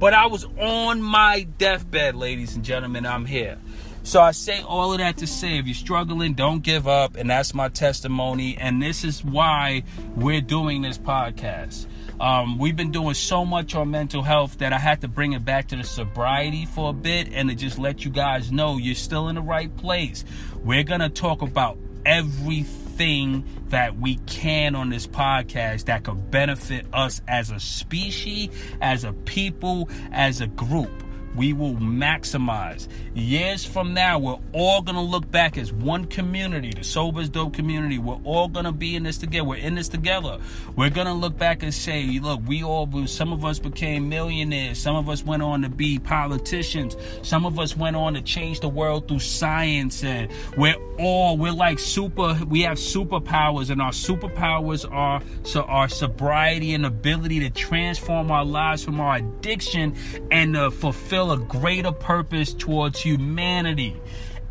But I was on my deathbed, ladies and gentlemen. I'm here. So I say all of that to say if you're struggling, don't give up. And that's my testimony. And this is why we're doing this podcast. Um, we've been doing so much on mental health that I had to bring it back to the sobriety for a bit and to just let you guys know you're still in the right place. We're going to talk about everything thing that we can on this podcast that could benefit us as a species, as a people, as a group we will maximize. Years from now, we're all gonna look back as one community, the Sober's Dope community. We're all gonna be in this together. We're in this together. We're gonna look back and say, look, we all, some of us became millionaires. Some of us went on to be politicians. Some of us went on to change the world through science. And we're all, we're like super, we have superpowers, and our superpowers are so our sobriety and ability to transform our lives from our addiction and the fulfill fulfill a greater purpose towards humanity.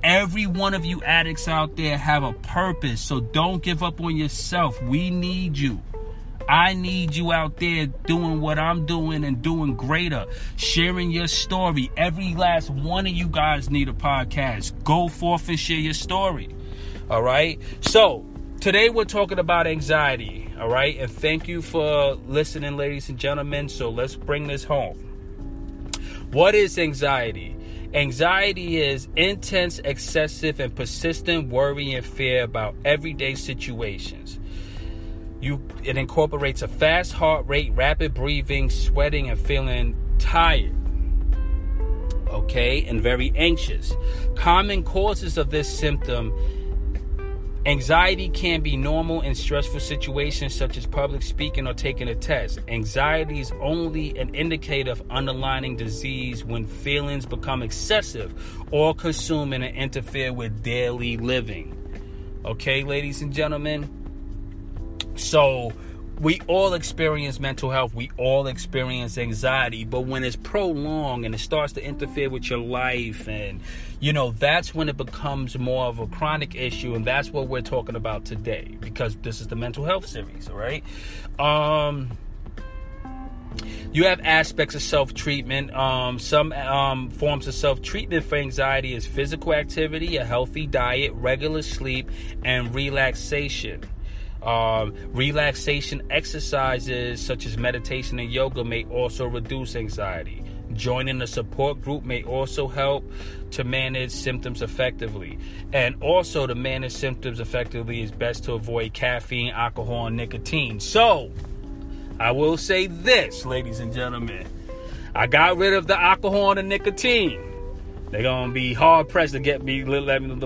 Every one of you addicts out there have a purpose, so don't give up on yourself. We need you. I need you out there doing what I'm doing and doing greater, sharing your story. Every last one of you guys need a podcast. Go forth and share your story. All right. So, today we're talking about anxiety. All right. And thank you for listening, ladies and gentlemen. So, let's bring this home. What is anxiety? Anxiety is intense, excessive, and persistent worry and fear about everyday situations. You, it incorporates a fast heart rate, rapid breathing, sweating, and feeling tired. Okay, and very anxious. Common causes of this symptom Anxiety can be normal in stressful situations such as public speaking or taking a test. Anxiety is only an indicator of underlying disease when feelings become excessive or consuming and interfere with daily living. Okay, ladies and gentlemen? So, we all experience mental health, we all experience anxiety, but when it's prolonged and it starts to interfere with your life, and you know, that's when it becomes more of a chronic issue, and that's what we're talking about today because this is the mental health series, all right? Um, you have aspects of self treatment. Um, some um, forms of self treatment for anxiety is physical activity, a healthy diet, regular sleep, and relaxation. Um, relaxation exercises such as meditation and yoga may also reduce anxiety. Joining a support group may also help to manage symptoms effectively. And also, to manage symptoms effectively, is best to avoid caffeine, alcohol, and nicotine. So, I will say this, ladies and gentlemen. I got rid of the alcohol and the nicotine. They're gonna be hard pressed to get me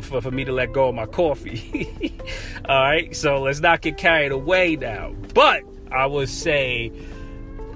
for, for me to let go of my coffee. All right, so let's not get carried away now. But I would say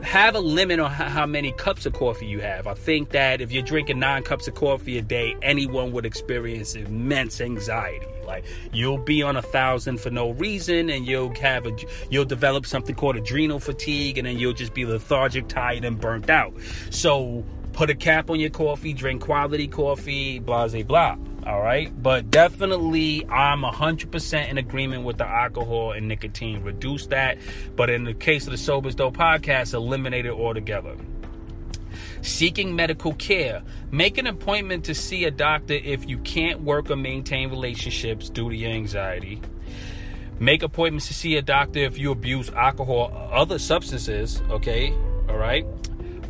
have a limit on how many cups of coffee you have. I think that if you're drinking nine cups of coffee a day, anyone would experience immense anxiety. Like you'll be on a thousand for no reason, and you'll have a you'll develop something called adrenal fatigue, and then you'll just be lethargic, tired, and burnt out. So put a cap on your coffee, drink quality coffee, blah, blah, blah. All right. But definitely, I'm 100% in agreement with the alcohol and nicotine. Reduce that. But in the case of the Sober's Dope podcast, eliminate it altogether. Seeking medical care. Make an appointment to see a doctor if you can't work or maintain relationships due to your anxiety. Make appointments to see a doctor if you abuse alcohol or other substances, okay? All right?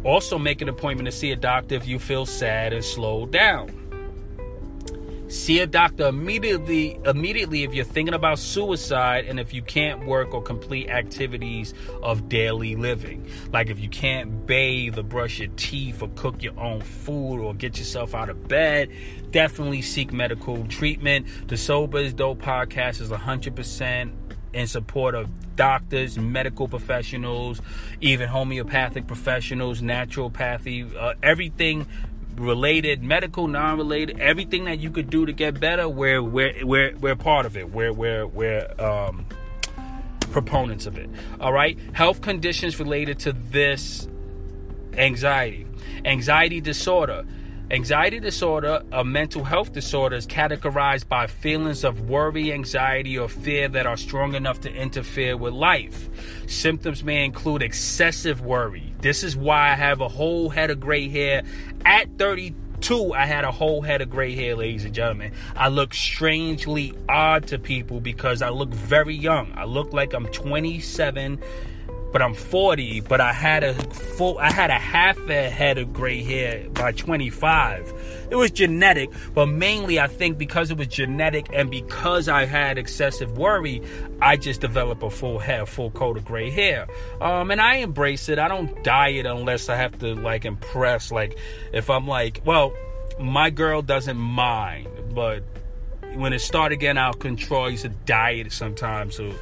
Also, make an appointment to see a doctor if you feel sad and slow down. See a doctor immediately immediately if you're thinking about suicide and if you can't work or complete activities of daily living. Like if you can't bathe or brush your teeth or cook your own food or get yourself out of bed, definitely seek medical treatment. The Sober is Dope podcast is 100% in support of doctors, medical professionals, even homeopathic professionals, naturopathy, uh, everything related, medical, non-related, everything that you could do to get better. We're we're we're we're part of it. We're we're we're um, proponents of it. All right, health conditions related to this anxiety, anxiety disorder Anxiety disorder, a mental health disorder, is categorized by feelings of worry, anxiety, or fear that are strong enough to interfere with life. Symptoms may include excessive worry. This is why I have a whole head of gray hair at 32. I had a whole head of gray hair, ladies and gentlemen. I look strangely odd to people because I look very young. I look like I'm 27 but I'm 40, but I had a full I had a half a head of gray hair by 25. It was genetic, but mainly I think because it was genetic and because I had excessive worry, I just developed a full head, full coat of gray hair. Um, and I embrace it. I don't dye it unless I have to like impress. Like if I'm like, well, my girl doesn't mind, but when it start again, I'll control. I used to dye it sometimes, so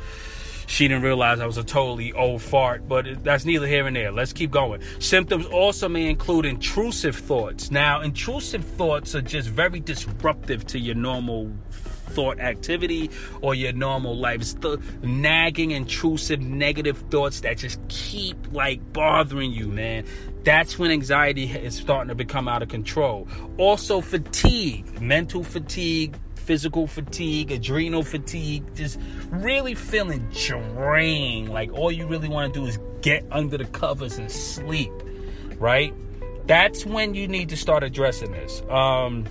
she didn't realize I was a totally old fart, but that's neither here and there. Let's keep going. Symptoms also may include intrusive thoughts. Now, intrusive thoughts are just very disruptive to your normal thought activity or your normal life. It's the nagging, intrusive, negative thoughts that just keep like bothering you, man. That's when anxiety is starting to become out of control. Also, fatigue, mental fatigue, physical fatigue, adrenal fatigue, just really feeling drained. Like all you really want to do is get under the covers and sleep, right? That's when you need to start addressing this. Um,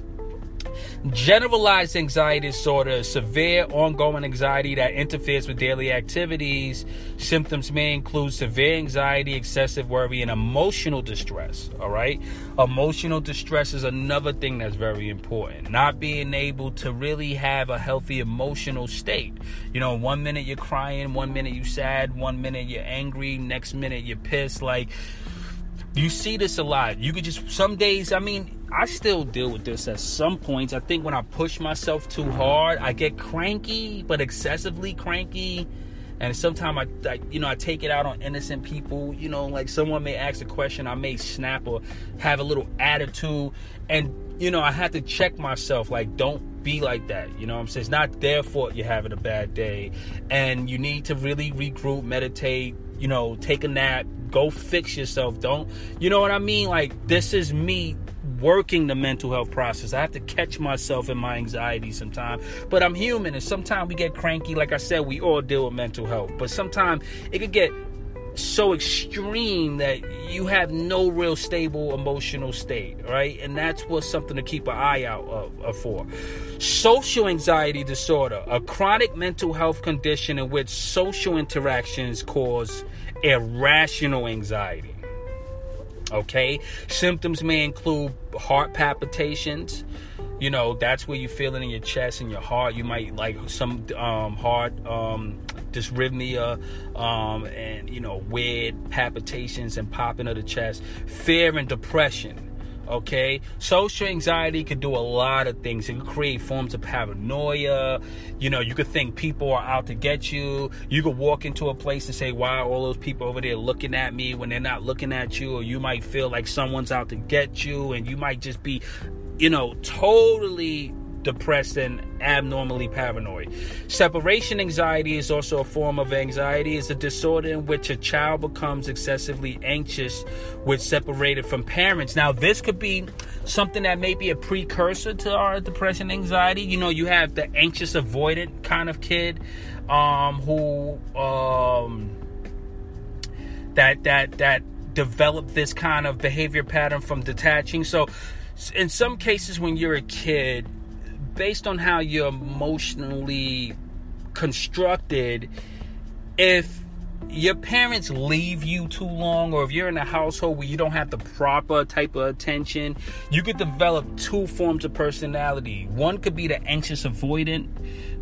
Generalized anxiety disorder severe ongoing anxiety that interferes with daily activities. Symptoms may include severe anxiety, excessive worry, and emotional distress. All right. Emotional distress is another thing that's very important. Not being able to really have a healthy emotional state. You know, one minute you're crying, one minute you're sad, one minute you're angry, next minute you're pissed. Like, you see this a lot. You could just, some days, I mean, I still deal with this at some points. I think when I push myself too hard, I get cranky, but excessively cranky. And sometimes I, I, you know, I take it out on innocent people. You know, like someone may ask a question, I may snap or have a little attitude, and you know, I have to check myself. Like, don't be like that. You know, I'm saying it's not their fault you're having a bad day, and you need to really regroup, meditate. You know, take a nap, go fix yourself. Don't, you know what I mean? Like, this is me working the mental health process. I have to catch myself in my anxiety sometimes. But I'm human and sometimes we get cranky. Like I said, we all deal with mental health. But sometimes it could get so extreme that you have no real stable emotional state, right? And that's what's something to keep an eye out of, of, for. Social anxiety disorder, a chronic mental health condition in which social interactions cause irrational anxiety. Okay, symptoms may include heart palpitations. You know, that's where you feel it in your chest and your heart. You might like some um, heart um, dysrhythmia um, and, you know, weird palpitations and popping of the chest. Fear and depression Okay, social anxiety could do a lot of things. It can create forms of paranoia. You know, you could think people are out to get you. You could walk into a place and say, "Why are all those people over there looking at me when they're not looking at you?" Or you might feel like someone's out to get you, and you might just be, you know, totally depressed and abnormally paranoid. Separation anxiety is also a form of anxiety. It's a disorder in which a child becomes excessively anxious when separated from parents. Now, this could be something that may be a precursor to our depression anxiety. You know, you have the anxious avoidant kind of kid um, who um, that that that develop this kind of behavior pattern from detaching. So in some cases when you're a kid based on how you're emotionally constructed, if your parents leave you too long, or if you're in a household where you don't have the proper type of attention, you could develop two forms of personality. One could be the anxious avoidant,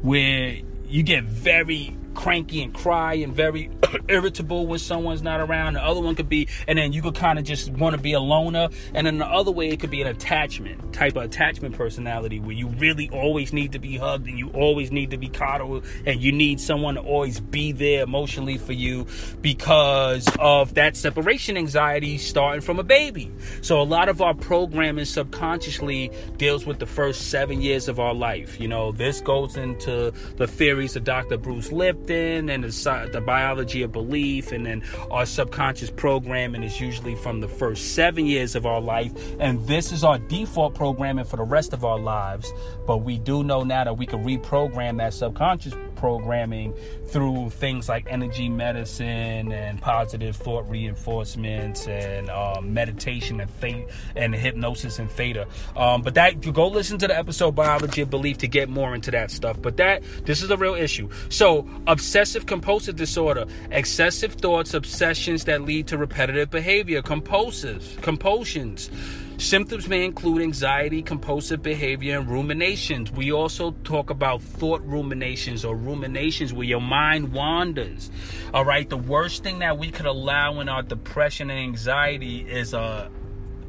where you get very cranky and cry and very irritable when someone's not around. The other one could be, and then you could kind of just want to be a loner. And then the other way, it could be an attachment type of attachment personality where you really always need to be hugged and you always need to be coddled and you need someone to always be there emotionally for you because of that separation anxiety starting from a baby. So a lot of our programming subconsciously deals with the first seven years of our life. You know, this goes into the theories of Dr. Bruce And the, the biology of belief, and then our subconscious programming is usually from the first seven years of our life, and this is our default programming for the rest of our lives. But we do know now that we can reprogram that subconscious programming through things like energy medicine and positive thought reinforcements and um, meditation and th- and hypnosis and theta. Um, but that you go listen to the episode biology of belief to get more into that stuff. But that this is a real issue. So obsessive compulsive disorder, excessive thoughts, obsessions that lead to repetitive behavior, compulsive compulsions. Symptoms may include anxiety, compulsive behavior, and ruminations. We also talk about thought ruminations or ruminations where your mind wanders. All right, the worst thing that we could allow in our depression and anxiety is a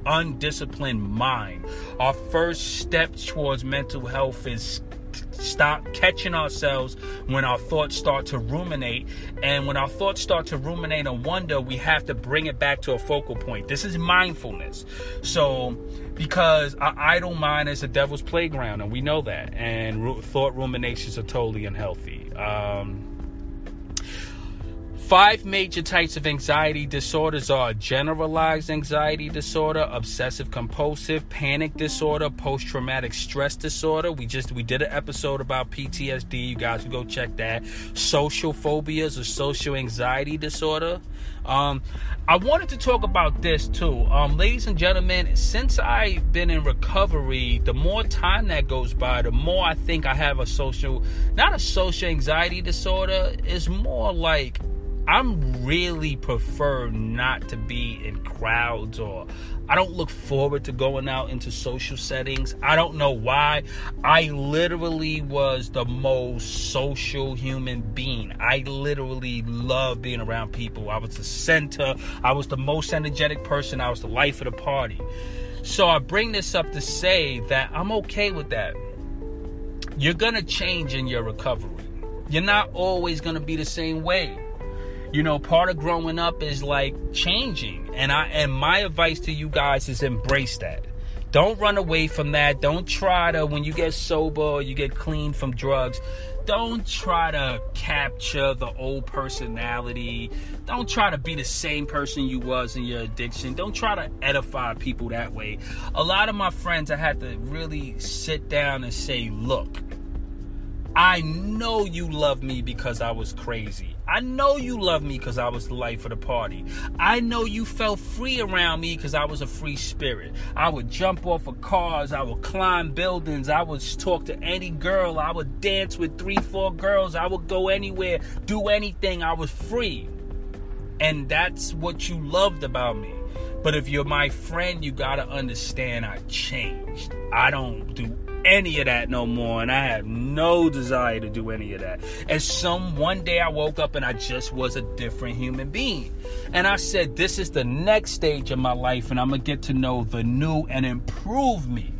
undisciplined mind. Our first step towards mental health is stop catching ourselves when our thoughts start to ruminate. And when our thoughts start to ruminate and wonder, we have to bring it back to a focal point. This is mindfulness. So, because our idle mind is a devil's playground, and we know that. And thought ruminations are totally unhealthy. Um, Five major types of anxiety disorders are generalized anxiety disorder, obsessive compulsive, panic disorder, post traumatic stress disorder. We just we did an episode about PTSD. You guys can go check that. Social phobias or social anxiety disorder. Um, I wanted to talk about this too. Um, ladies and gentlemen, since I've been in recovery, the more time that goes by, the more I think I have a social, not a social anxiety disorder, it's more like I'm really prefer not to be in crowds or I don't look forward to going out into social settings. I don't know why. I literally was the most social human being. I literally love being around people. I was the center. I was the most energetic person. I was the life of the party. So I bring this up to say that I'm okay with that. You're going to change in your recovery. You're not always going to be the same way you know part of growing up is like changing. And i and my advice to you guys is embrace that. Don't run away from that. Don't try to when you get sober or you get clean from drugs don't try to capture the old personality. Don't try to be the same person you was in your addiction. Don't try to edify people that way. A lot of my friends i had to really sit down and say look I know you love me because I was crazy. I know you love me because I was the life of the party. I know you felt free around me because I was a free spirit. I would jump off of cars. I would climb buildings. I would talk to any girl. I would dance with three, four girls. I would go anywhere, do anything. I was free. And that's what you loved about me. But if you're my friend, you got to understand I changed. I don't do any of that no more and I have no desire to do any of that. And some one day I woke up and I just was a different human being. And I said this is the next stage of my life and I'm going to get to know the new and improve me.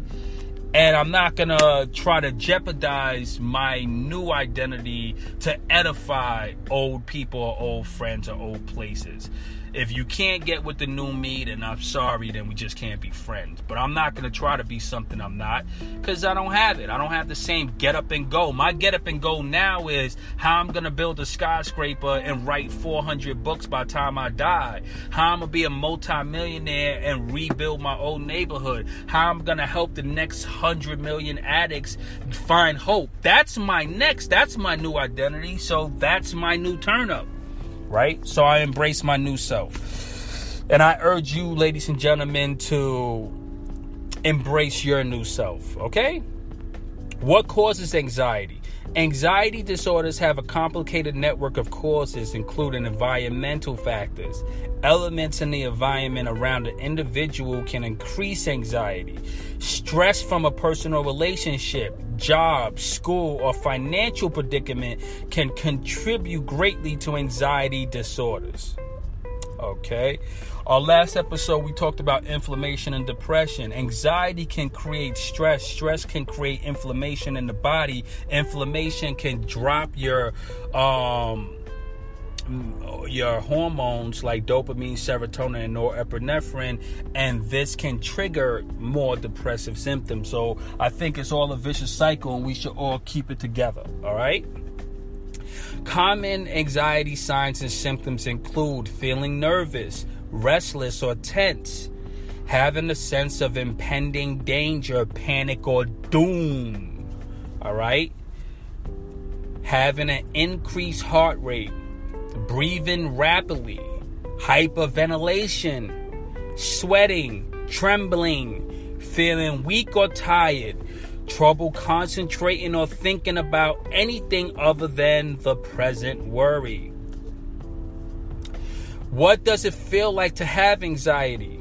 And I'm not going to try to jeopardize my new identity to edify old people or old friends or old places if you can't get with the new me, then I'm sorry, then we just can't be friends. But I'm not gonna try to be something I'm not, because I don't have it. I don't have the same get up and go. My get up and go now is how I'm gonna build a skyscraper and write 400 books by the time I die. How I'm gonna be a multimillionaire and rebuild my old neighborhood. How I'm gonna help the next hundred million addicts find hope. That's my next. That's my new identity. So that's my new turn up right? So I embrace my new self. And I urge you, ladies and gentlemen, to embrace your new self, okay? What causes anxiety? Anxiety disorders have a complicated network of causes, including environmental factors. Elements in the environment around an individual can increase anxiety. Stress from a personal relationship, job, school, or financial predicament can contribute greatly to anxiety disorders. Okay. Our last episode, we talked about inflammation and depression. Anxiety can create stress. Stress can create inflammation in the body. Inflammation can drop your um, your hormones like dopamine, serotonin, and norepinephrine, and this can trigger more depressive symptoms. So I think it's all a vicious cycle, and we should all keep it together. All right. Common anxiety signs and symptoms include feeling nervous, restless, or tense, having a sense of impending danger, panic, or doom. All right? Having an increased heart rate, breathing rapidly, hyperventilation, sweating, trembling, feeling weak or tired, trouble concentrating or thinking about anything other than the present worry. What does it feel like to have anxiety?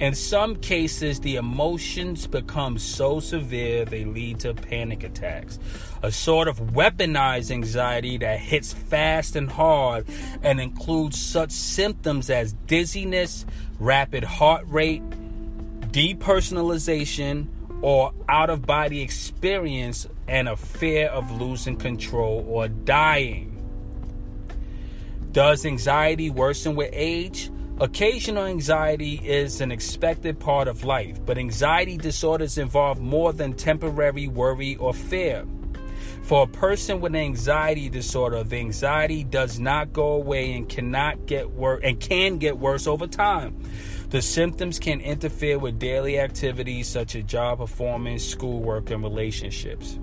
In some cases, the emotions become so severe they lead to panic attacks. A sort of weaponized anxiety that hits fast and hard and includes such symptoms as dizziness, rapid heart rate, depersonalization, or out of body experience and a fear of losing control or dying. Does anxiety worsen with age? Occasional anxiety is an expected part of life, but anxiety disorders involve more than temporary worry or fear. For a person with an anxiety disorder, the anxiety does not go away and cannot get worse and can get worse over time. The symptoms can interfere with daily activities such as job performance, schoolwork, and relationships.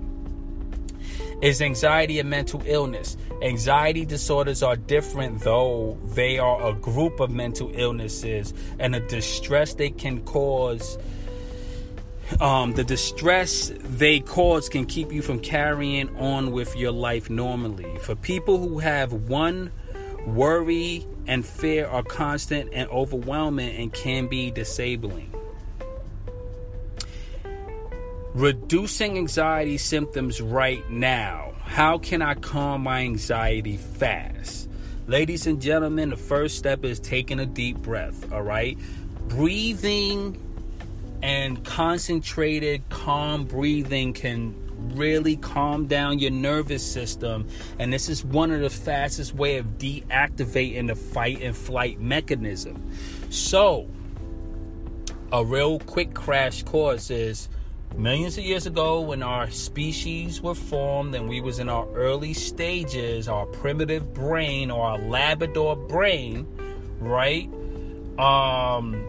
Is anxiety a mental illness? Anxiety disorders are different, though they are a group of mental illnesses, and the distress they can cause. Um, the distress they cause can keep you from carrying on with your life normally. For people who have one, worry and fear are constant and overwhelming and can be disabling. Reducing anxiety symptoms right now. How can I calm my anxiety fast? Ladies and gentlemen, the first step is taking a deep breath, all right? Breathing and concentrated, calm breathing can really calm down your nervous system and this is one of the fastest way of deactivating the fight and flight mechanism so a real quick crash course is millions of years ago when our species were formed and we was in our early stages our primitive brain or our labrador brain right um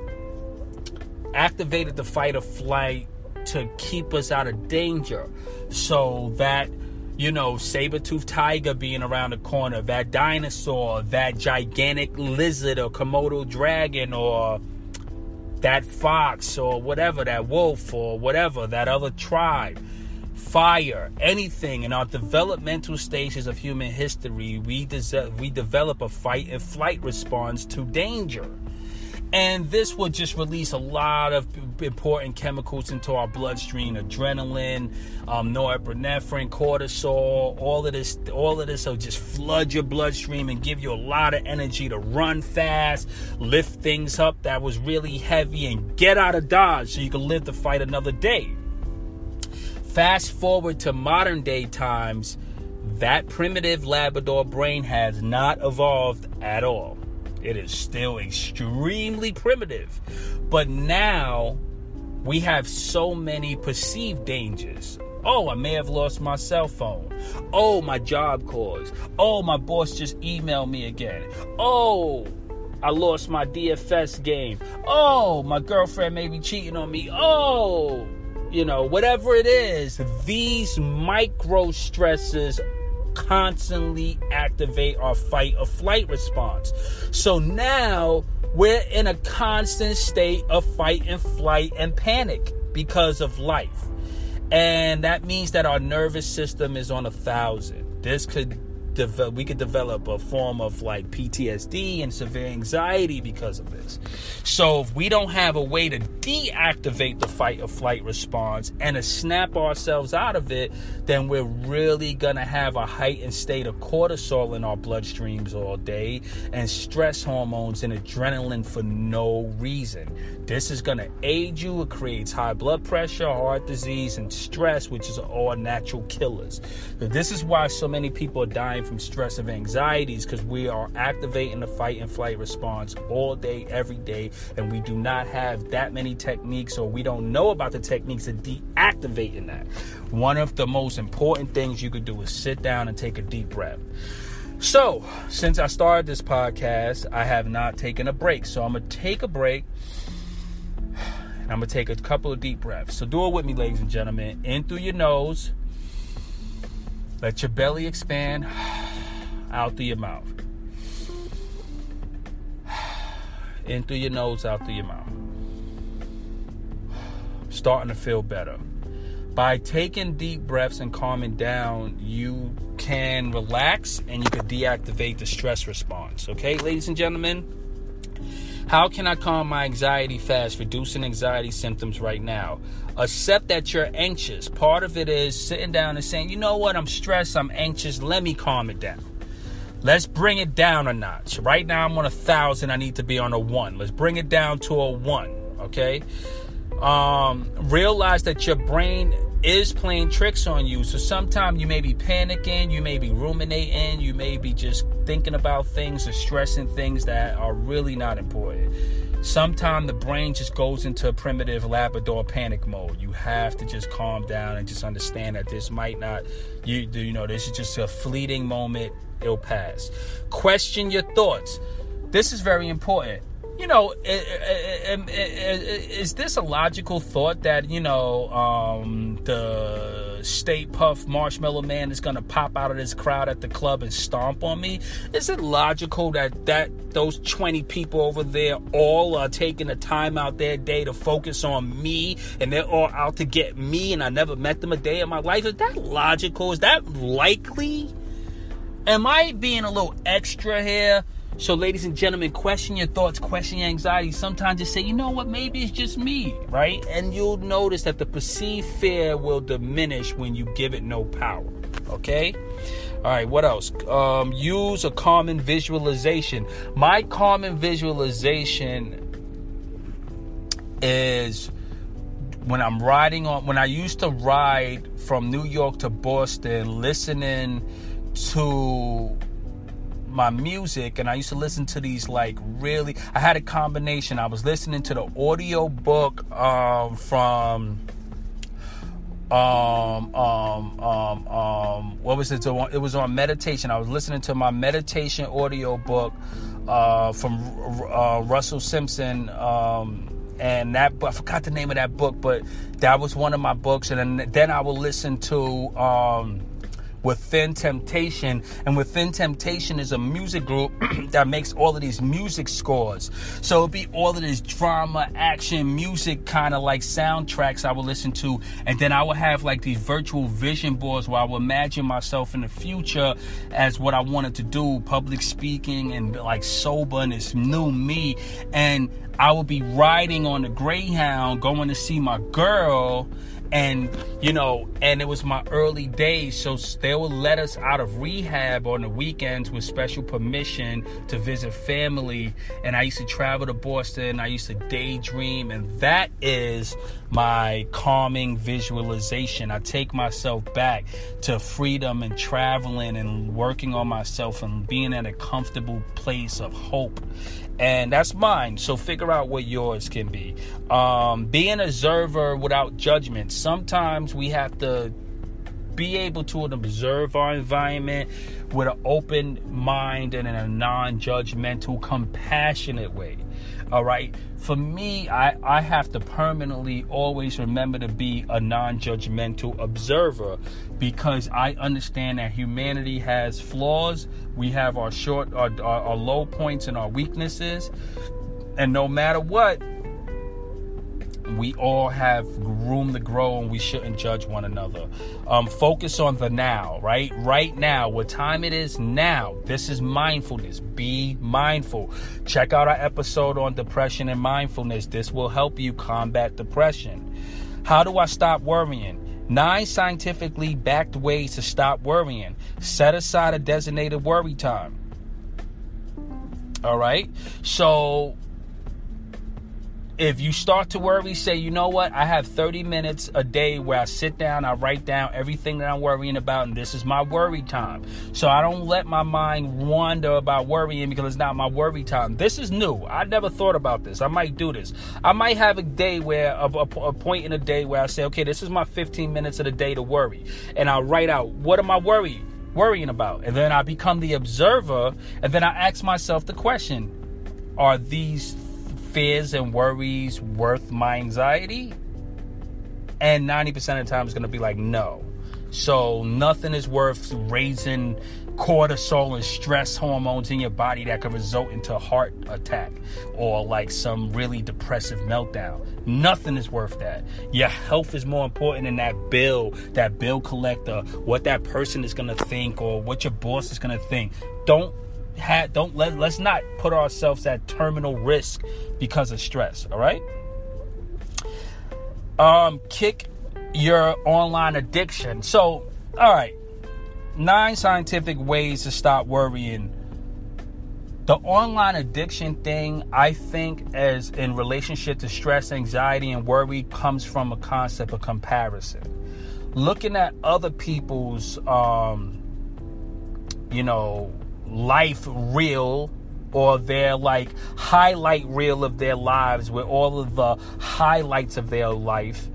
activated the fight or flight to keep us out of danger. So that you know saber-toothed tiger being around the corner that dinosaur that gigantic lizard or komodo dragon or that fox or whatever, that wolf or whatever, that other tribe, fire, anything in our developmental stages of human history, we, we develop a fight and flight response to danger. And this will just release a lot of important chemicals into our bloodstream: adrenaline, um, norepinephrine, cortisol. All of this, all of this will just flood your bloodstream and give you a lot of energy to run fast, lift things up that was really heavy, and get out of dodge so you can live to fight another day. Fast forward to modern day times, that primitive Labrador brain has not evolved at all. It is still extremely primitive. But now we have so many perceived dangers. Oh, I may have lost my cell phone. Oh, my job calls. Oh, my boss just emailed me again. Oh, I lost my DFS game. Oh, my girlfriend may be cheating on me. Oh, you know, whatever it is, these micro stresses constantly activate our fight or flight response. So now we're in a constant state of fight and flight and panic because of life. And that means that our nervous system is on a thousand. This could develop, we could develop a form of like PTSD and severe anxiety because of this. So if we don't have a way to deactivate the fight or flight response and to snap ourselves out of it, then we're really gonna have a heightened state of cortisol in our bloodstreams all day and stress hormones and adrenaline for no reason. This is gonna aid you. It creates high blood pressure, heart disease, and stress, which is all natural killers. This is why so many people are dying from stress and anxieties because we are activating the fight and flight response all day, every day, and we do not have that many techniques or we don't know about the techniques of deactivating that. One of the most important things you could do is sit down and take a deep breath. So, since I started this podcast, I have not taken a break. So, I'm going to take a break. And I'm going to take a couple of deep breaths. So, do it with me, ladies and gentlemen. In through your nose. Let your belly expand out through your mouth. In through your nose, out through your mouth. Starting to feel better. By taking deep breaths and calming down, you can relax and you can deactivate the stress response. Okay, ladies and gentlemen? How can I calm my anxiety fast, reducing anxiety symptoms right now? Accept that you're anxious. Part of it is sitting down and saying, you know what, I'm stressed, I'm anxious, let me calm it down. Let's bring it down a notch. Right now I'm on a thousand, I need to be on a one. Let's bring it down to a one, okay? Um, realize that your brain is playing tricks on you. So sometimes you may be panicking, you may be ruminating, you may be just thinking about things or stressing things that are really not important. Sometimes the brain just goes into a primitive Labrador panic mode. You have to just calm down and just understand that this might not, you you know, this is just a fleeting moment. It'll pass. Question your thoughts. This is very important you know, is this a logical thought that you know um, the Stay Puft Marshmallow Man is to pop out of this crowd at the club and stomp on me? Is it logical that that those twenty people over there all are taking the time out their day to focus on me, and they're all out to get me, and I never met them a day in my life? Is that logical? Is that likely? Am I being a little extra here? So, ladies and gentlemen, question your thoughts, question your anxiety. Sometimes just say, you know what, maybe it's just me, right? And you'll notice that the perceived fear will diminish when you give it no power, okay? All right, what else? Um, use a common visualization. My common visualization is when I'm riding on, when I used to ride from New York to Boston, listening to my music and I used to listen to these like really I had a combination. I was listening to the audio book um, from um um um um what was it it was on meditation i was listening to my meditation audio book uh from uh, russell simmons um and that I forgot the name of that book, but that was one of my books. And then, then I will listen to um, Within Temptation. And Within Temptation is a music group that makes all of these music scores. So it'd be all of this drama, action, music kind of like soundtracks I would listen to. And then I would have like these virtual vision boards where I would imagine myself in the future as what I wanted to do, public speaking and like sober and this new me. And I would be riding on the Greyhound going to see my girl and you know and it was my early days so they would let us out of rehab on the weekends with special permission to visit family. And i used to travel to boston. I used to daydream. And that is my calming visualization. I take myself back to freedom and traveling and working on myself and being in a comfortable place of hope and that's mine. So figure out what yours can be. Um, be an observer without judgment. Sometimes we have to be able to observe our environment with an open mind and in a non-judgmental, compassionate way. All right. For me, I, I have to permanently always remember to be a non judgmental observer because I understand that humanity has flaws. We have our short, our, our, our low points and our weaknesses. And no matter what, we all have room to grow and we shouldn't judge one another. Um, focus on the now, right? Right now, what time it is now. This is mindfulness. Be mindful. Check out our episode on depression and mindfulness. This will help you combat depression. How do I stop worrying? Nine scientifically backed ways to stop worrying. Set aside a designated worry time. All right. So if you start to worry, say, you know what, I have 30 minutes a day where I sit down, I write down everything that I'm worrying about, and this is my worry time. So I don't let my mind wander about worrying because it's not my worry time. This is new. I never thought about this. I might do this. I might have a day where, a, a, a point in a day where I say, okay, this is my 15 minutes of the day to worry. And I write out, what am I worrying? Worrying about. And then I become the observer, and then I ask myself the question Are these fears and worries worth my anxiety? And 90% of the time it's going to be like, no. So nothing is worth raising cortisol and stress hormones in your body that could result into a heart attack or like some really depressive meltdown. Nothing is worth that. Your health is more important than that bill, that bill collector, what that person is going to think or what your boss is going to think. Don't don't let let's not put ourselves at terminal risk because of stress all right? Um kick your online addiction. So all right. Nine scientific ways to stop worrying. The online addiction thing i think as in relationship to stress anxiety and worry comes from a concept of comparison. Looking at other people's, um, you know, life reel or their like highlight reel of their lives with all of the highlights of their life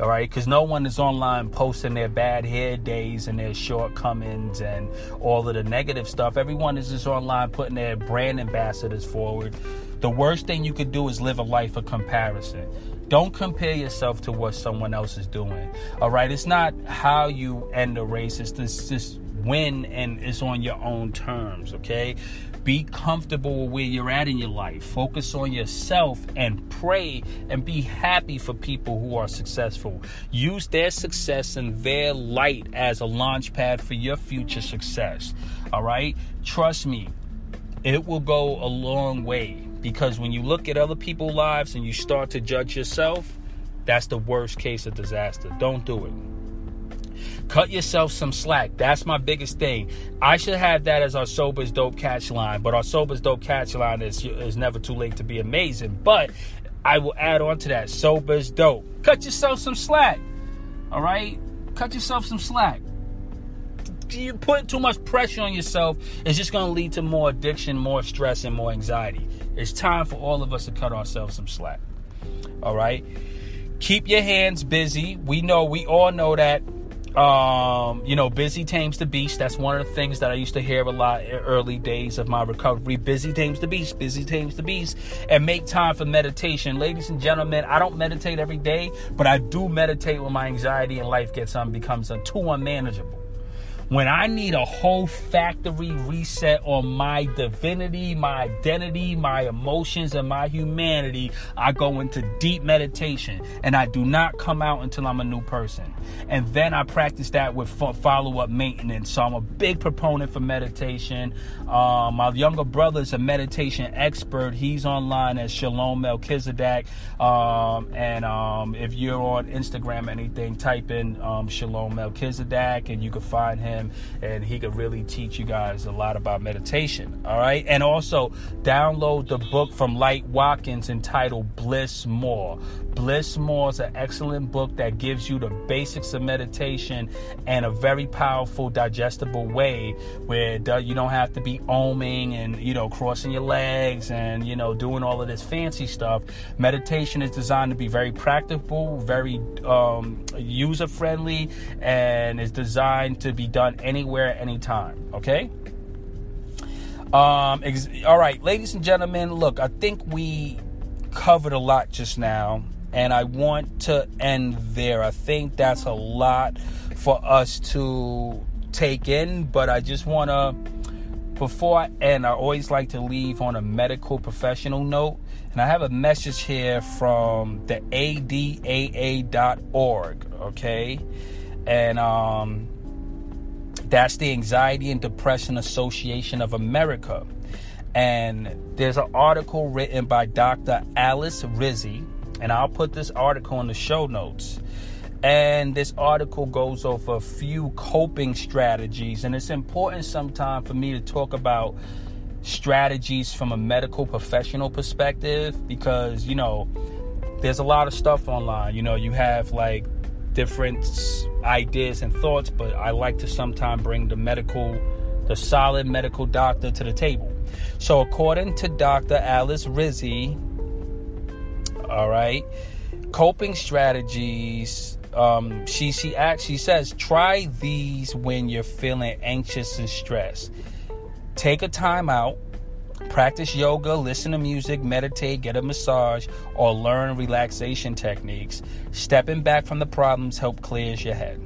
all right? Because no one is online posting their bad hair days and their shortcomings and all of the negative stuff. Everyone is just online putting their brand ambassadors forward. The worst thing you could do is live a life of comparison. Don't compare yourself to what someone else is doing all right? It's not how you end a race. It's just win and it's on your own terms okay be comfortable with where you're at in your life. Focus on yourself and pray and be happy for people who are successful. Use their success and their light as a launch pad for your future success. All right? Trust me, it will go a long way because when you look at other people's lives and you start to judge yourself, that's the worst case of disaster. Don't do it. Cut yourself some slack. That's my biggest thing. I should have that as our sober's dope catch line, but our sober's dope catch line is is never too late to be amazing. But I will add on to that. Sober's dope. Cut yourself some slack. All right? Cut yourself some slack. You put too much pressure on yourself, it's just going to lead to more addiction, more stress, and more anxiety. It's time for all of us to cut ourselves some slack. All right? Keep your hands busy. We know, we all know that um, you know, busy tames the beast. That's one of the things that I used to hear a lot in early days of my recovery. Busy tames the beast, busy tames the beast, and make time for meditation. Ladies and gentlemen, I don't meditate every day, but I do meditate when my anxiety in life gets on becomes too unmanageable. When I need a whole factory reset on my divinity, my identity, my emotions, and my humanity, I go into deep meditation and I do not come out until I'm a new person. And then I practice that with follow up maintenance. So I'm a big proponent for meditation. Um, my younger brother is a meditation expert. He's online at Shalom Melchizedek. Um, and um, if you're on Instagram, anything, type in um, Shalom Melchizedek and you can find him him and he could really teach you guys a lot about meditation. All right. And also download the book from Light Watkins entitled Bliss More. Bliss More is an excellent book that gives you the basics of meditation and a very powerful, digestible way where you don't have to be oming and, you know, crossing your legs and, you know, doing all of this fancy stuff. Meditation is designed to be very practical, very um, user friendly, and is designed to be done anywhere, anytime. Okay? Um, ex- all right, ladies and gentlemen, look, I think we covered a lot just now, and I want to end there. I think that's a lot for us to take in, but I just want to, before I end, I always like to leave on a medical professional note. And I have a message here from the ADAA.org, okay? And um, that's the Anxiety and Depression Association of America. And there's an article written by Dr. Alice Rizzi, and I'll put this article in the show notes. And this article goes over a few coping strategies, and it's important sometimes for me to talk about strategies from a medical professional perspective because, you know, there's a lot of stuff online. You know, you have like different ideas and thoughts, but I like to sometimes bring the medical, the solid medical doctor to the table. So, according to Dr. Alice Rizzi, all right, coping strategies. Um, she she actually says try these when you're feeling anxious and stressed. Take a time out Practice yoga, listen to music, meditate, get a massage, or learn relaxation techniques. Stepping back from the problems help clears your head.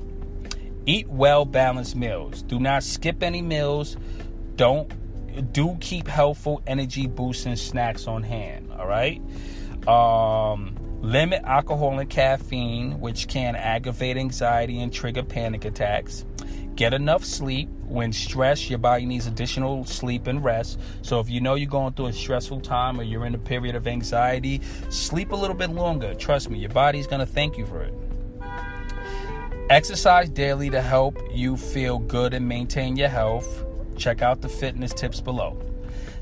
Eat well balanced meals. Do not skip any meals. Don't do keep healthful energy boosting snacks on hand. All right. Um, limit alcohol and caffeine, which can aggravate anxiety and trigger panic attacks. Get enough sleep. When stressed, your body needs additional sleep and rest. So if you know you're going through a stressful time or you're in a period of anxiety, sleep a little bit longer. Trust me, your body's going to thank you for it. Exercise daily to help you feel good and maintain your health. Check out the fitness tips below.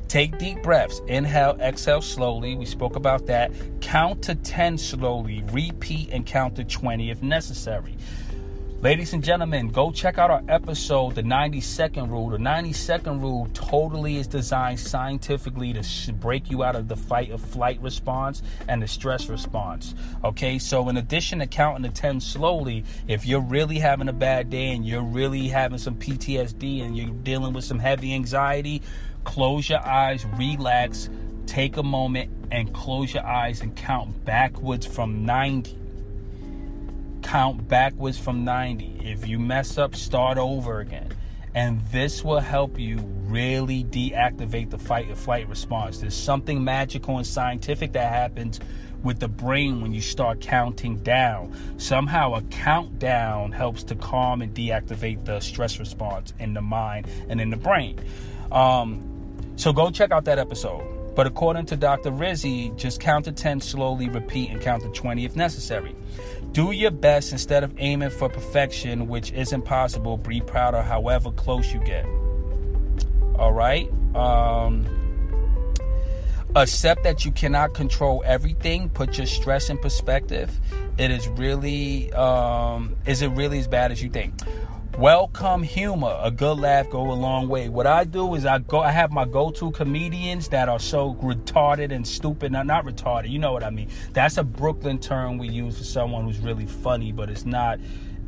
Take deep breaths. Inhale, exhale slowly. We spoke about that. Count to 10 slowly. Repeat and count to 20 if necessary. Ladies and gentlemen, go check out our episode, The 90 Second Rule. The 90 Second Rule totally is designed scientifically to break you out of the fight or flight response and the stress response. Okay, so in addition to counting to 10 slowly, if you're really having a bad day and you're really having some PTSD and you're dealing with some heavy anxiety, close your eyes, relax, take a moment, and close your eyes and count backwards from 90 count backwards from 90. If you mess up, start over again. And this will help you really deactivate the fight or flight response. There's something magical and scientific that happens with the brain when you start counting down. Somehow, a countdown helps to calm and deactivate the stress response in the mind and in the brain. Um, so, go check out that episode. But according to Dr. Rizzi, just count to 10 slowly, repeat, and count to 20 if necessary. Do your best instead of aiming for perfection, which isn't possible. Be proud of however close you get. All right? Um, accept that you cannot control everything. Put your stress in perspective. It is really, um, is it really as bad as you think? Welcome humor. A good laugh go a long way. What i do is i go i have my go-to comedians that are so retarded and stupid. Not, not retarded you know what i mean. That's a brooklyn term we use for someone who's really funny but it's not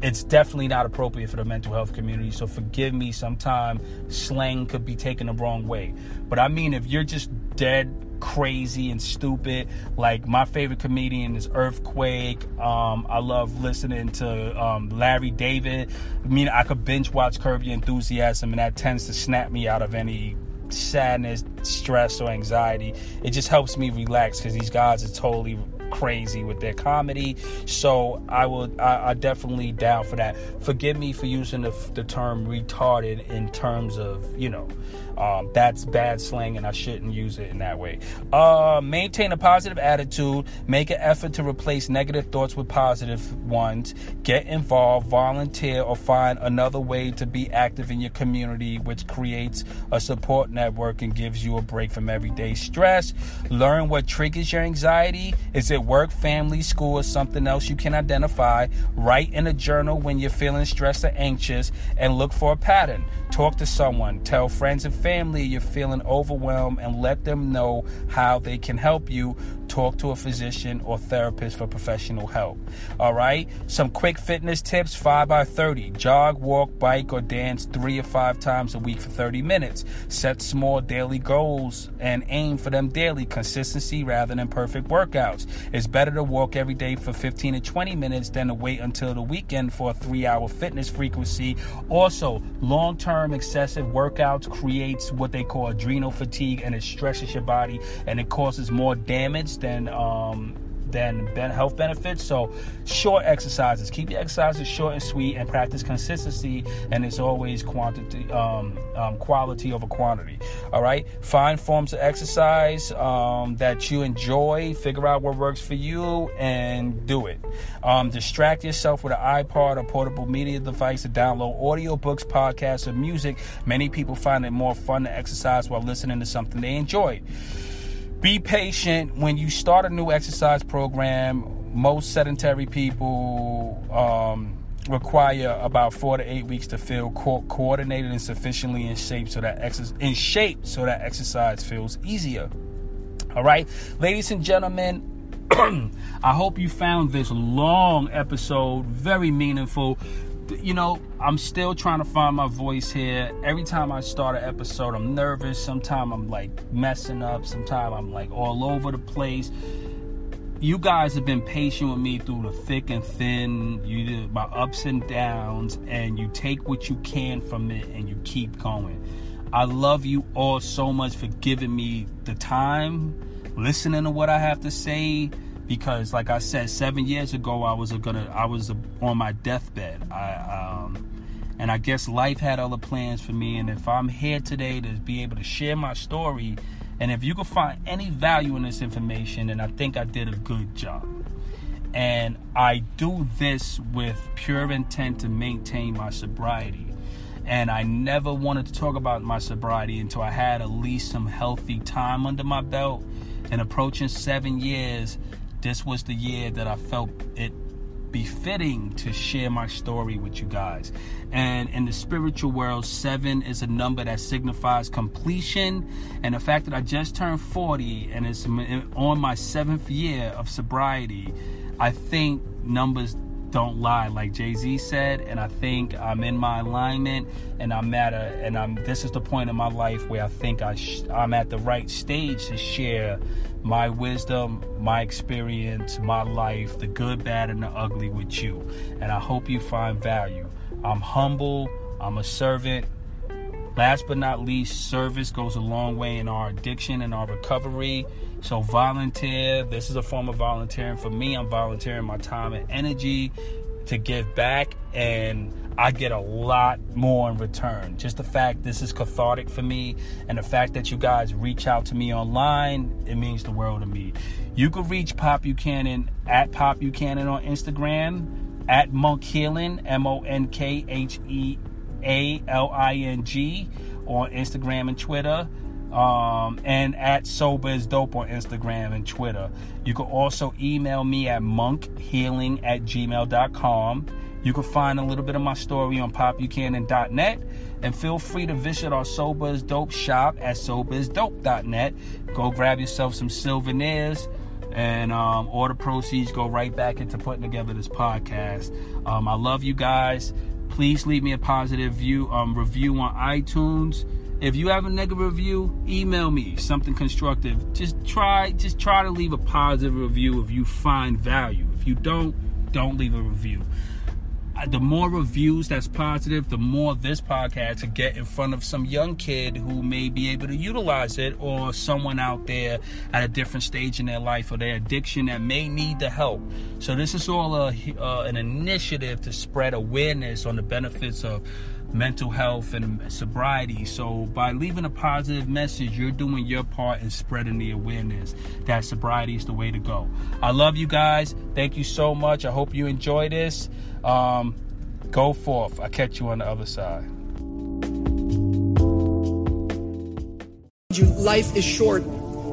it's definitely not appropriate for the mental health community. So forgive me sometimes slang could be taken the wrong way. But i mean if you're just dead crazy and stupid. Like my favorite comedian is Earthquake. Um, I love listening to um, Larry David. I mean, I could binge watch Curb Your Enthusiasm, and that tends to snap me out of any sadness, stress, or anxiety. It just helps me relax because these guys are totally crazy with their comedy. So I will, I, I definitely down for that. Forgive me for using the, the term retarded in terms of, you know, um, that's bad slang, and I shouldn't use it in that way. Uh, maintain a positive attitude. Make an effort to replace negative thoughts with positive ones. Get involved, volunteer, or find another way to be active in your community, which creates a support network and gives you a break from everyday stress. Learn what triggers your anxiety. Is it work, family, school, or something else you can identify? Write in a journal when you're feeling stressed or anxious and look for a pattern. Talk to someone. Tell friends and family you're feeling overwhelmed and let them know how they can help you. Talk to a physician or therapist for professional help. All right? Some quick fitness tips 5 by 30. Jog, walk, bike, or dance three or five times a week for 30 minutes. Set small daily goals and aim for them daily. Consistency rather than perfect workouts. It's better to walk every day for 15 to 20 minutes than to wait until the weekend for a three hour fitness frequency. Also, long term excessive workouts creates what they call adrenal fatigue and it stresses your body and it causes more damage than um, than health benefits. So, short exercises. Keep your exercises short and sweet, and practice consistency. And it's always quantity, um, um, quality over quantity. All right. Find forms of exercise um, that you enjoy. Figure out what works for you, and do it. Um, distract yourself with an iPod or portable media device to download audio books, podcasts, or music. Many people find it more fun to exercise while listening to something they enjoy. Be patient when you start a new exercise program. Most sedentary people um, require about four to eight weeks to feel co- coordinated and sufficiently in shape so that ex- in shape so that exercise feels easier. All right, ladies and gentlemen. I hope you found this long episode very meaningful you know, I'm still trying to find my voice here. Every time I start an episode, I'm nervous. Sometimes I'm like messing up. Sometimes I'm like all over the place. You guys have been patient with me through the thick and thin, you my ups and downs, and you take what you can from it and you keep going. I love you all so much for giving me the time, listening to what I have to say because like I said, seven years ago I was gonna I was on my deathbed. I um, and I guess life had other plans for me. And if I'm here today to be able to share my story, and if you can find any value in this information, then I think I did a good job. And I do this with pure intent to maintain my sobriety. And I never wanted to talk about my sobriety until I had at least some healthy time under my belt. And approaching seven years, this was the year that I felt it befitting to share my story with you guys. And in the spiritual world, seven is a number that signifies completion. And the fact that I just turned 40 and it's on my seventh year of sobriety, I think numbers don't lie. Like jay-z said and i think i'm in my alignment and i'm at a and i'm this is the point in my life where i think i sh- i'm at the right stage to share my wisdom my experience my life the good bad and the ugly with you. And i hope you find value. I'm humble. I'm a servant. Last but not least, service goes a long way in our addiction and our recovery. So, volunteer. This is a form of volunteering. For me, I'm volunteering my time and energy to give back, and I get a lot more in return. Just the fact this is cathartic for me, and the fact that you guys reach out to me online, it means the world to me. You can reach Pop Buchanan at Pop Buchanan on Instagram, at Monk Healing, M O N K H E a L I N G on Instagram and Twitter. Um, and at Sober is Dope on Instagram and Twitter. You can also email me at monkhealing at gmail.com. You can find a little bit of my story on popbuchanan.net. And feel free to visit our Sober is Dope shop at soberisdope.net. Go grab yourself some souvenirs and um, all the proceeds go right back into putting together this podcast. Um, I love you guys. Please leave me a positive view um, review on iTunes. If you have a negative review, email me something constructive. Just try, just try to leave a positive review if you find value. If you don't, don't leave a review the more reviews that's positive, the more this podcast to get in front of some young kid who may be able to utilize it, or someone out there at a different stage in their life or their addiction that may need the help. So this is all a, uh, an initiative to spread awareness on the benefits of mental health and sobriety. So by leaving a positive message, you're doing your part in spreading the awareness that sobriety is the way to go. I love you guys. Thank you so much. I hope you enjoy this. Um, go forth. I'll catch you on the other side. Life is short.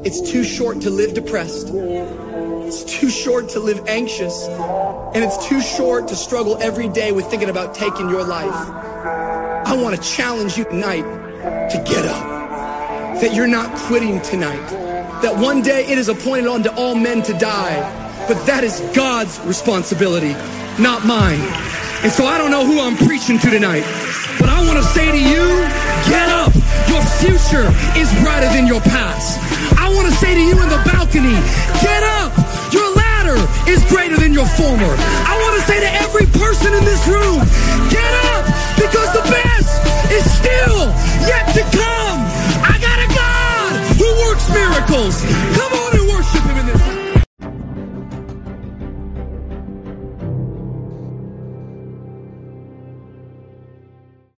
It's too short to live depressed. It's too short to live anxious. And it's too short to struggle every day with thinking about taking your life. I want to challenge you tonight to get up. That you're not quitting tonight. That one day it is appointed unto all men to die. But that is God's responsibility, not mine. And so I don't know who I'm preaching to tonight. But I want to say to you, get up. Your future is brighter than your past. I want to say to you in the balcony, get up. Your latter is greater than your former. I want to say to every person in this room, get up because the best is still yet to come. I got a God who works miracles. Come on and worship him in this.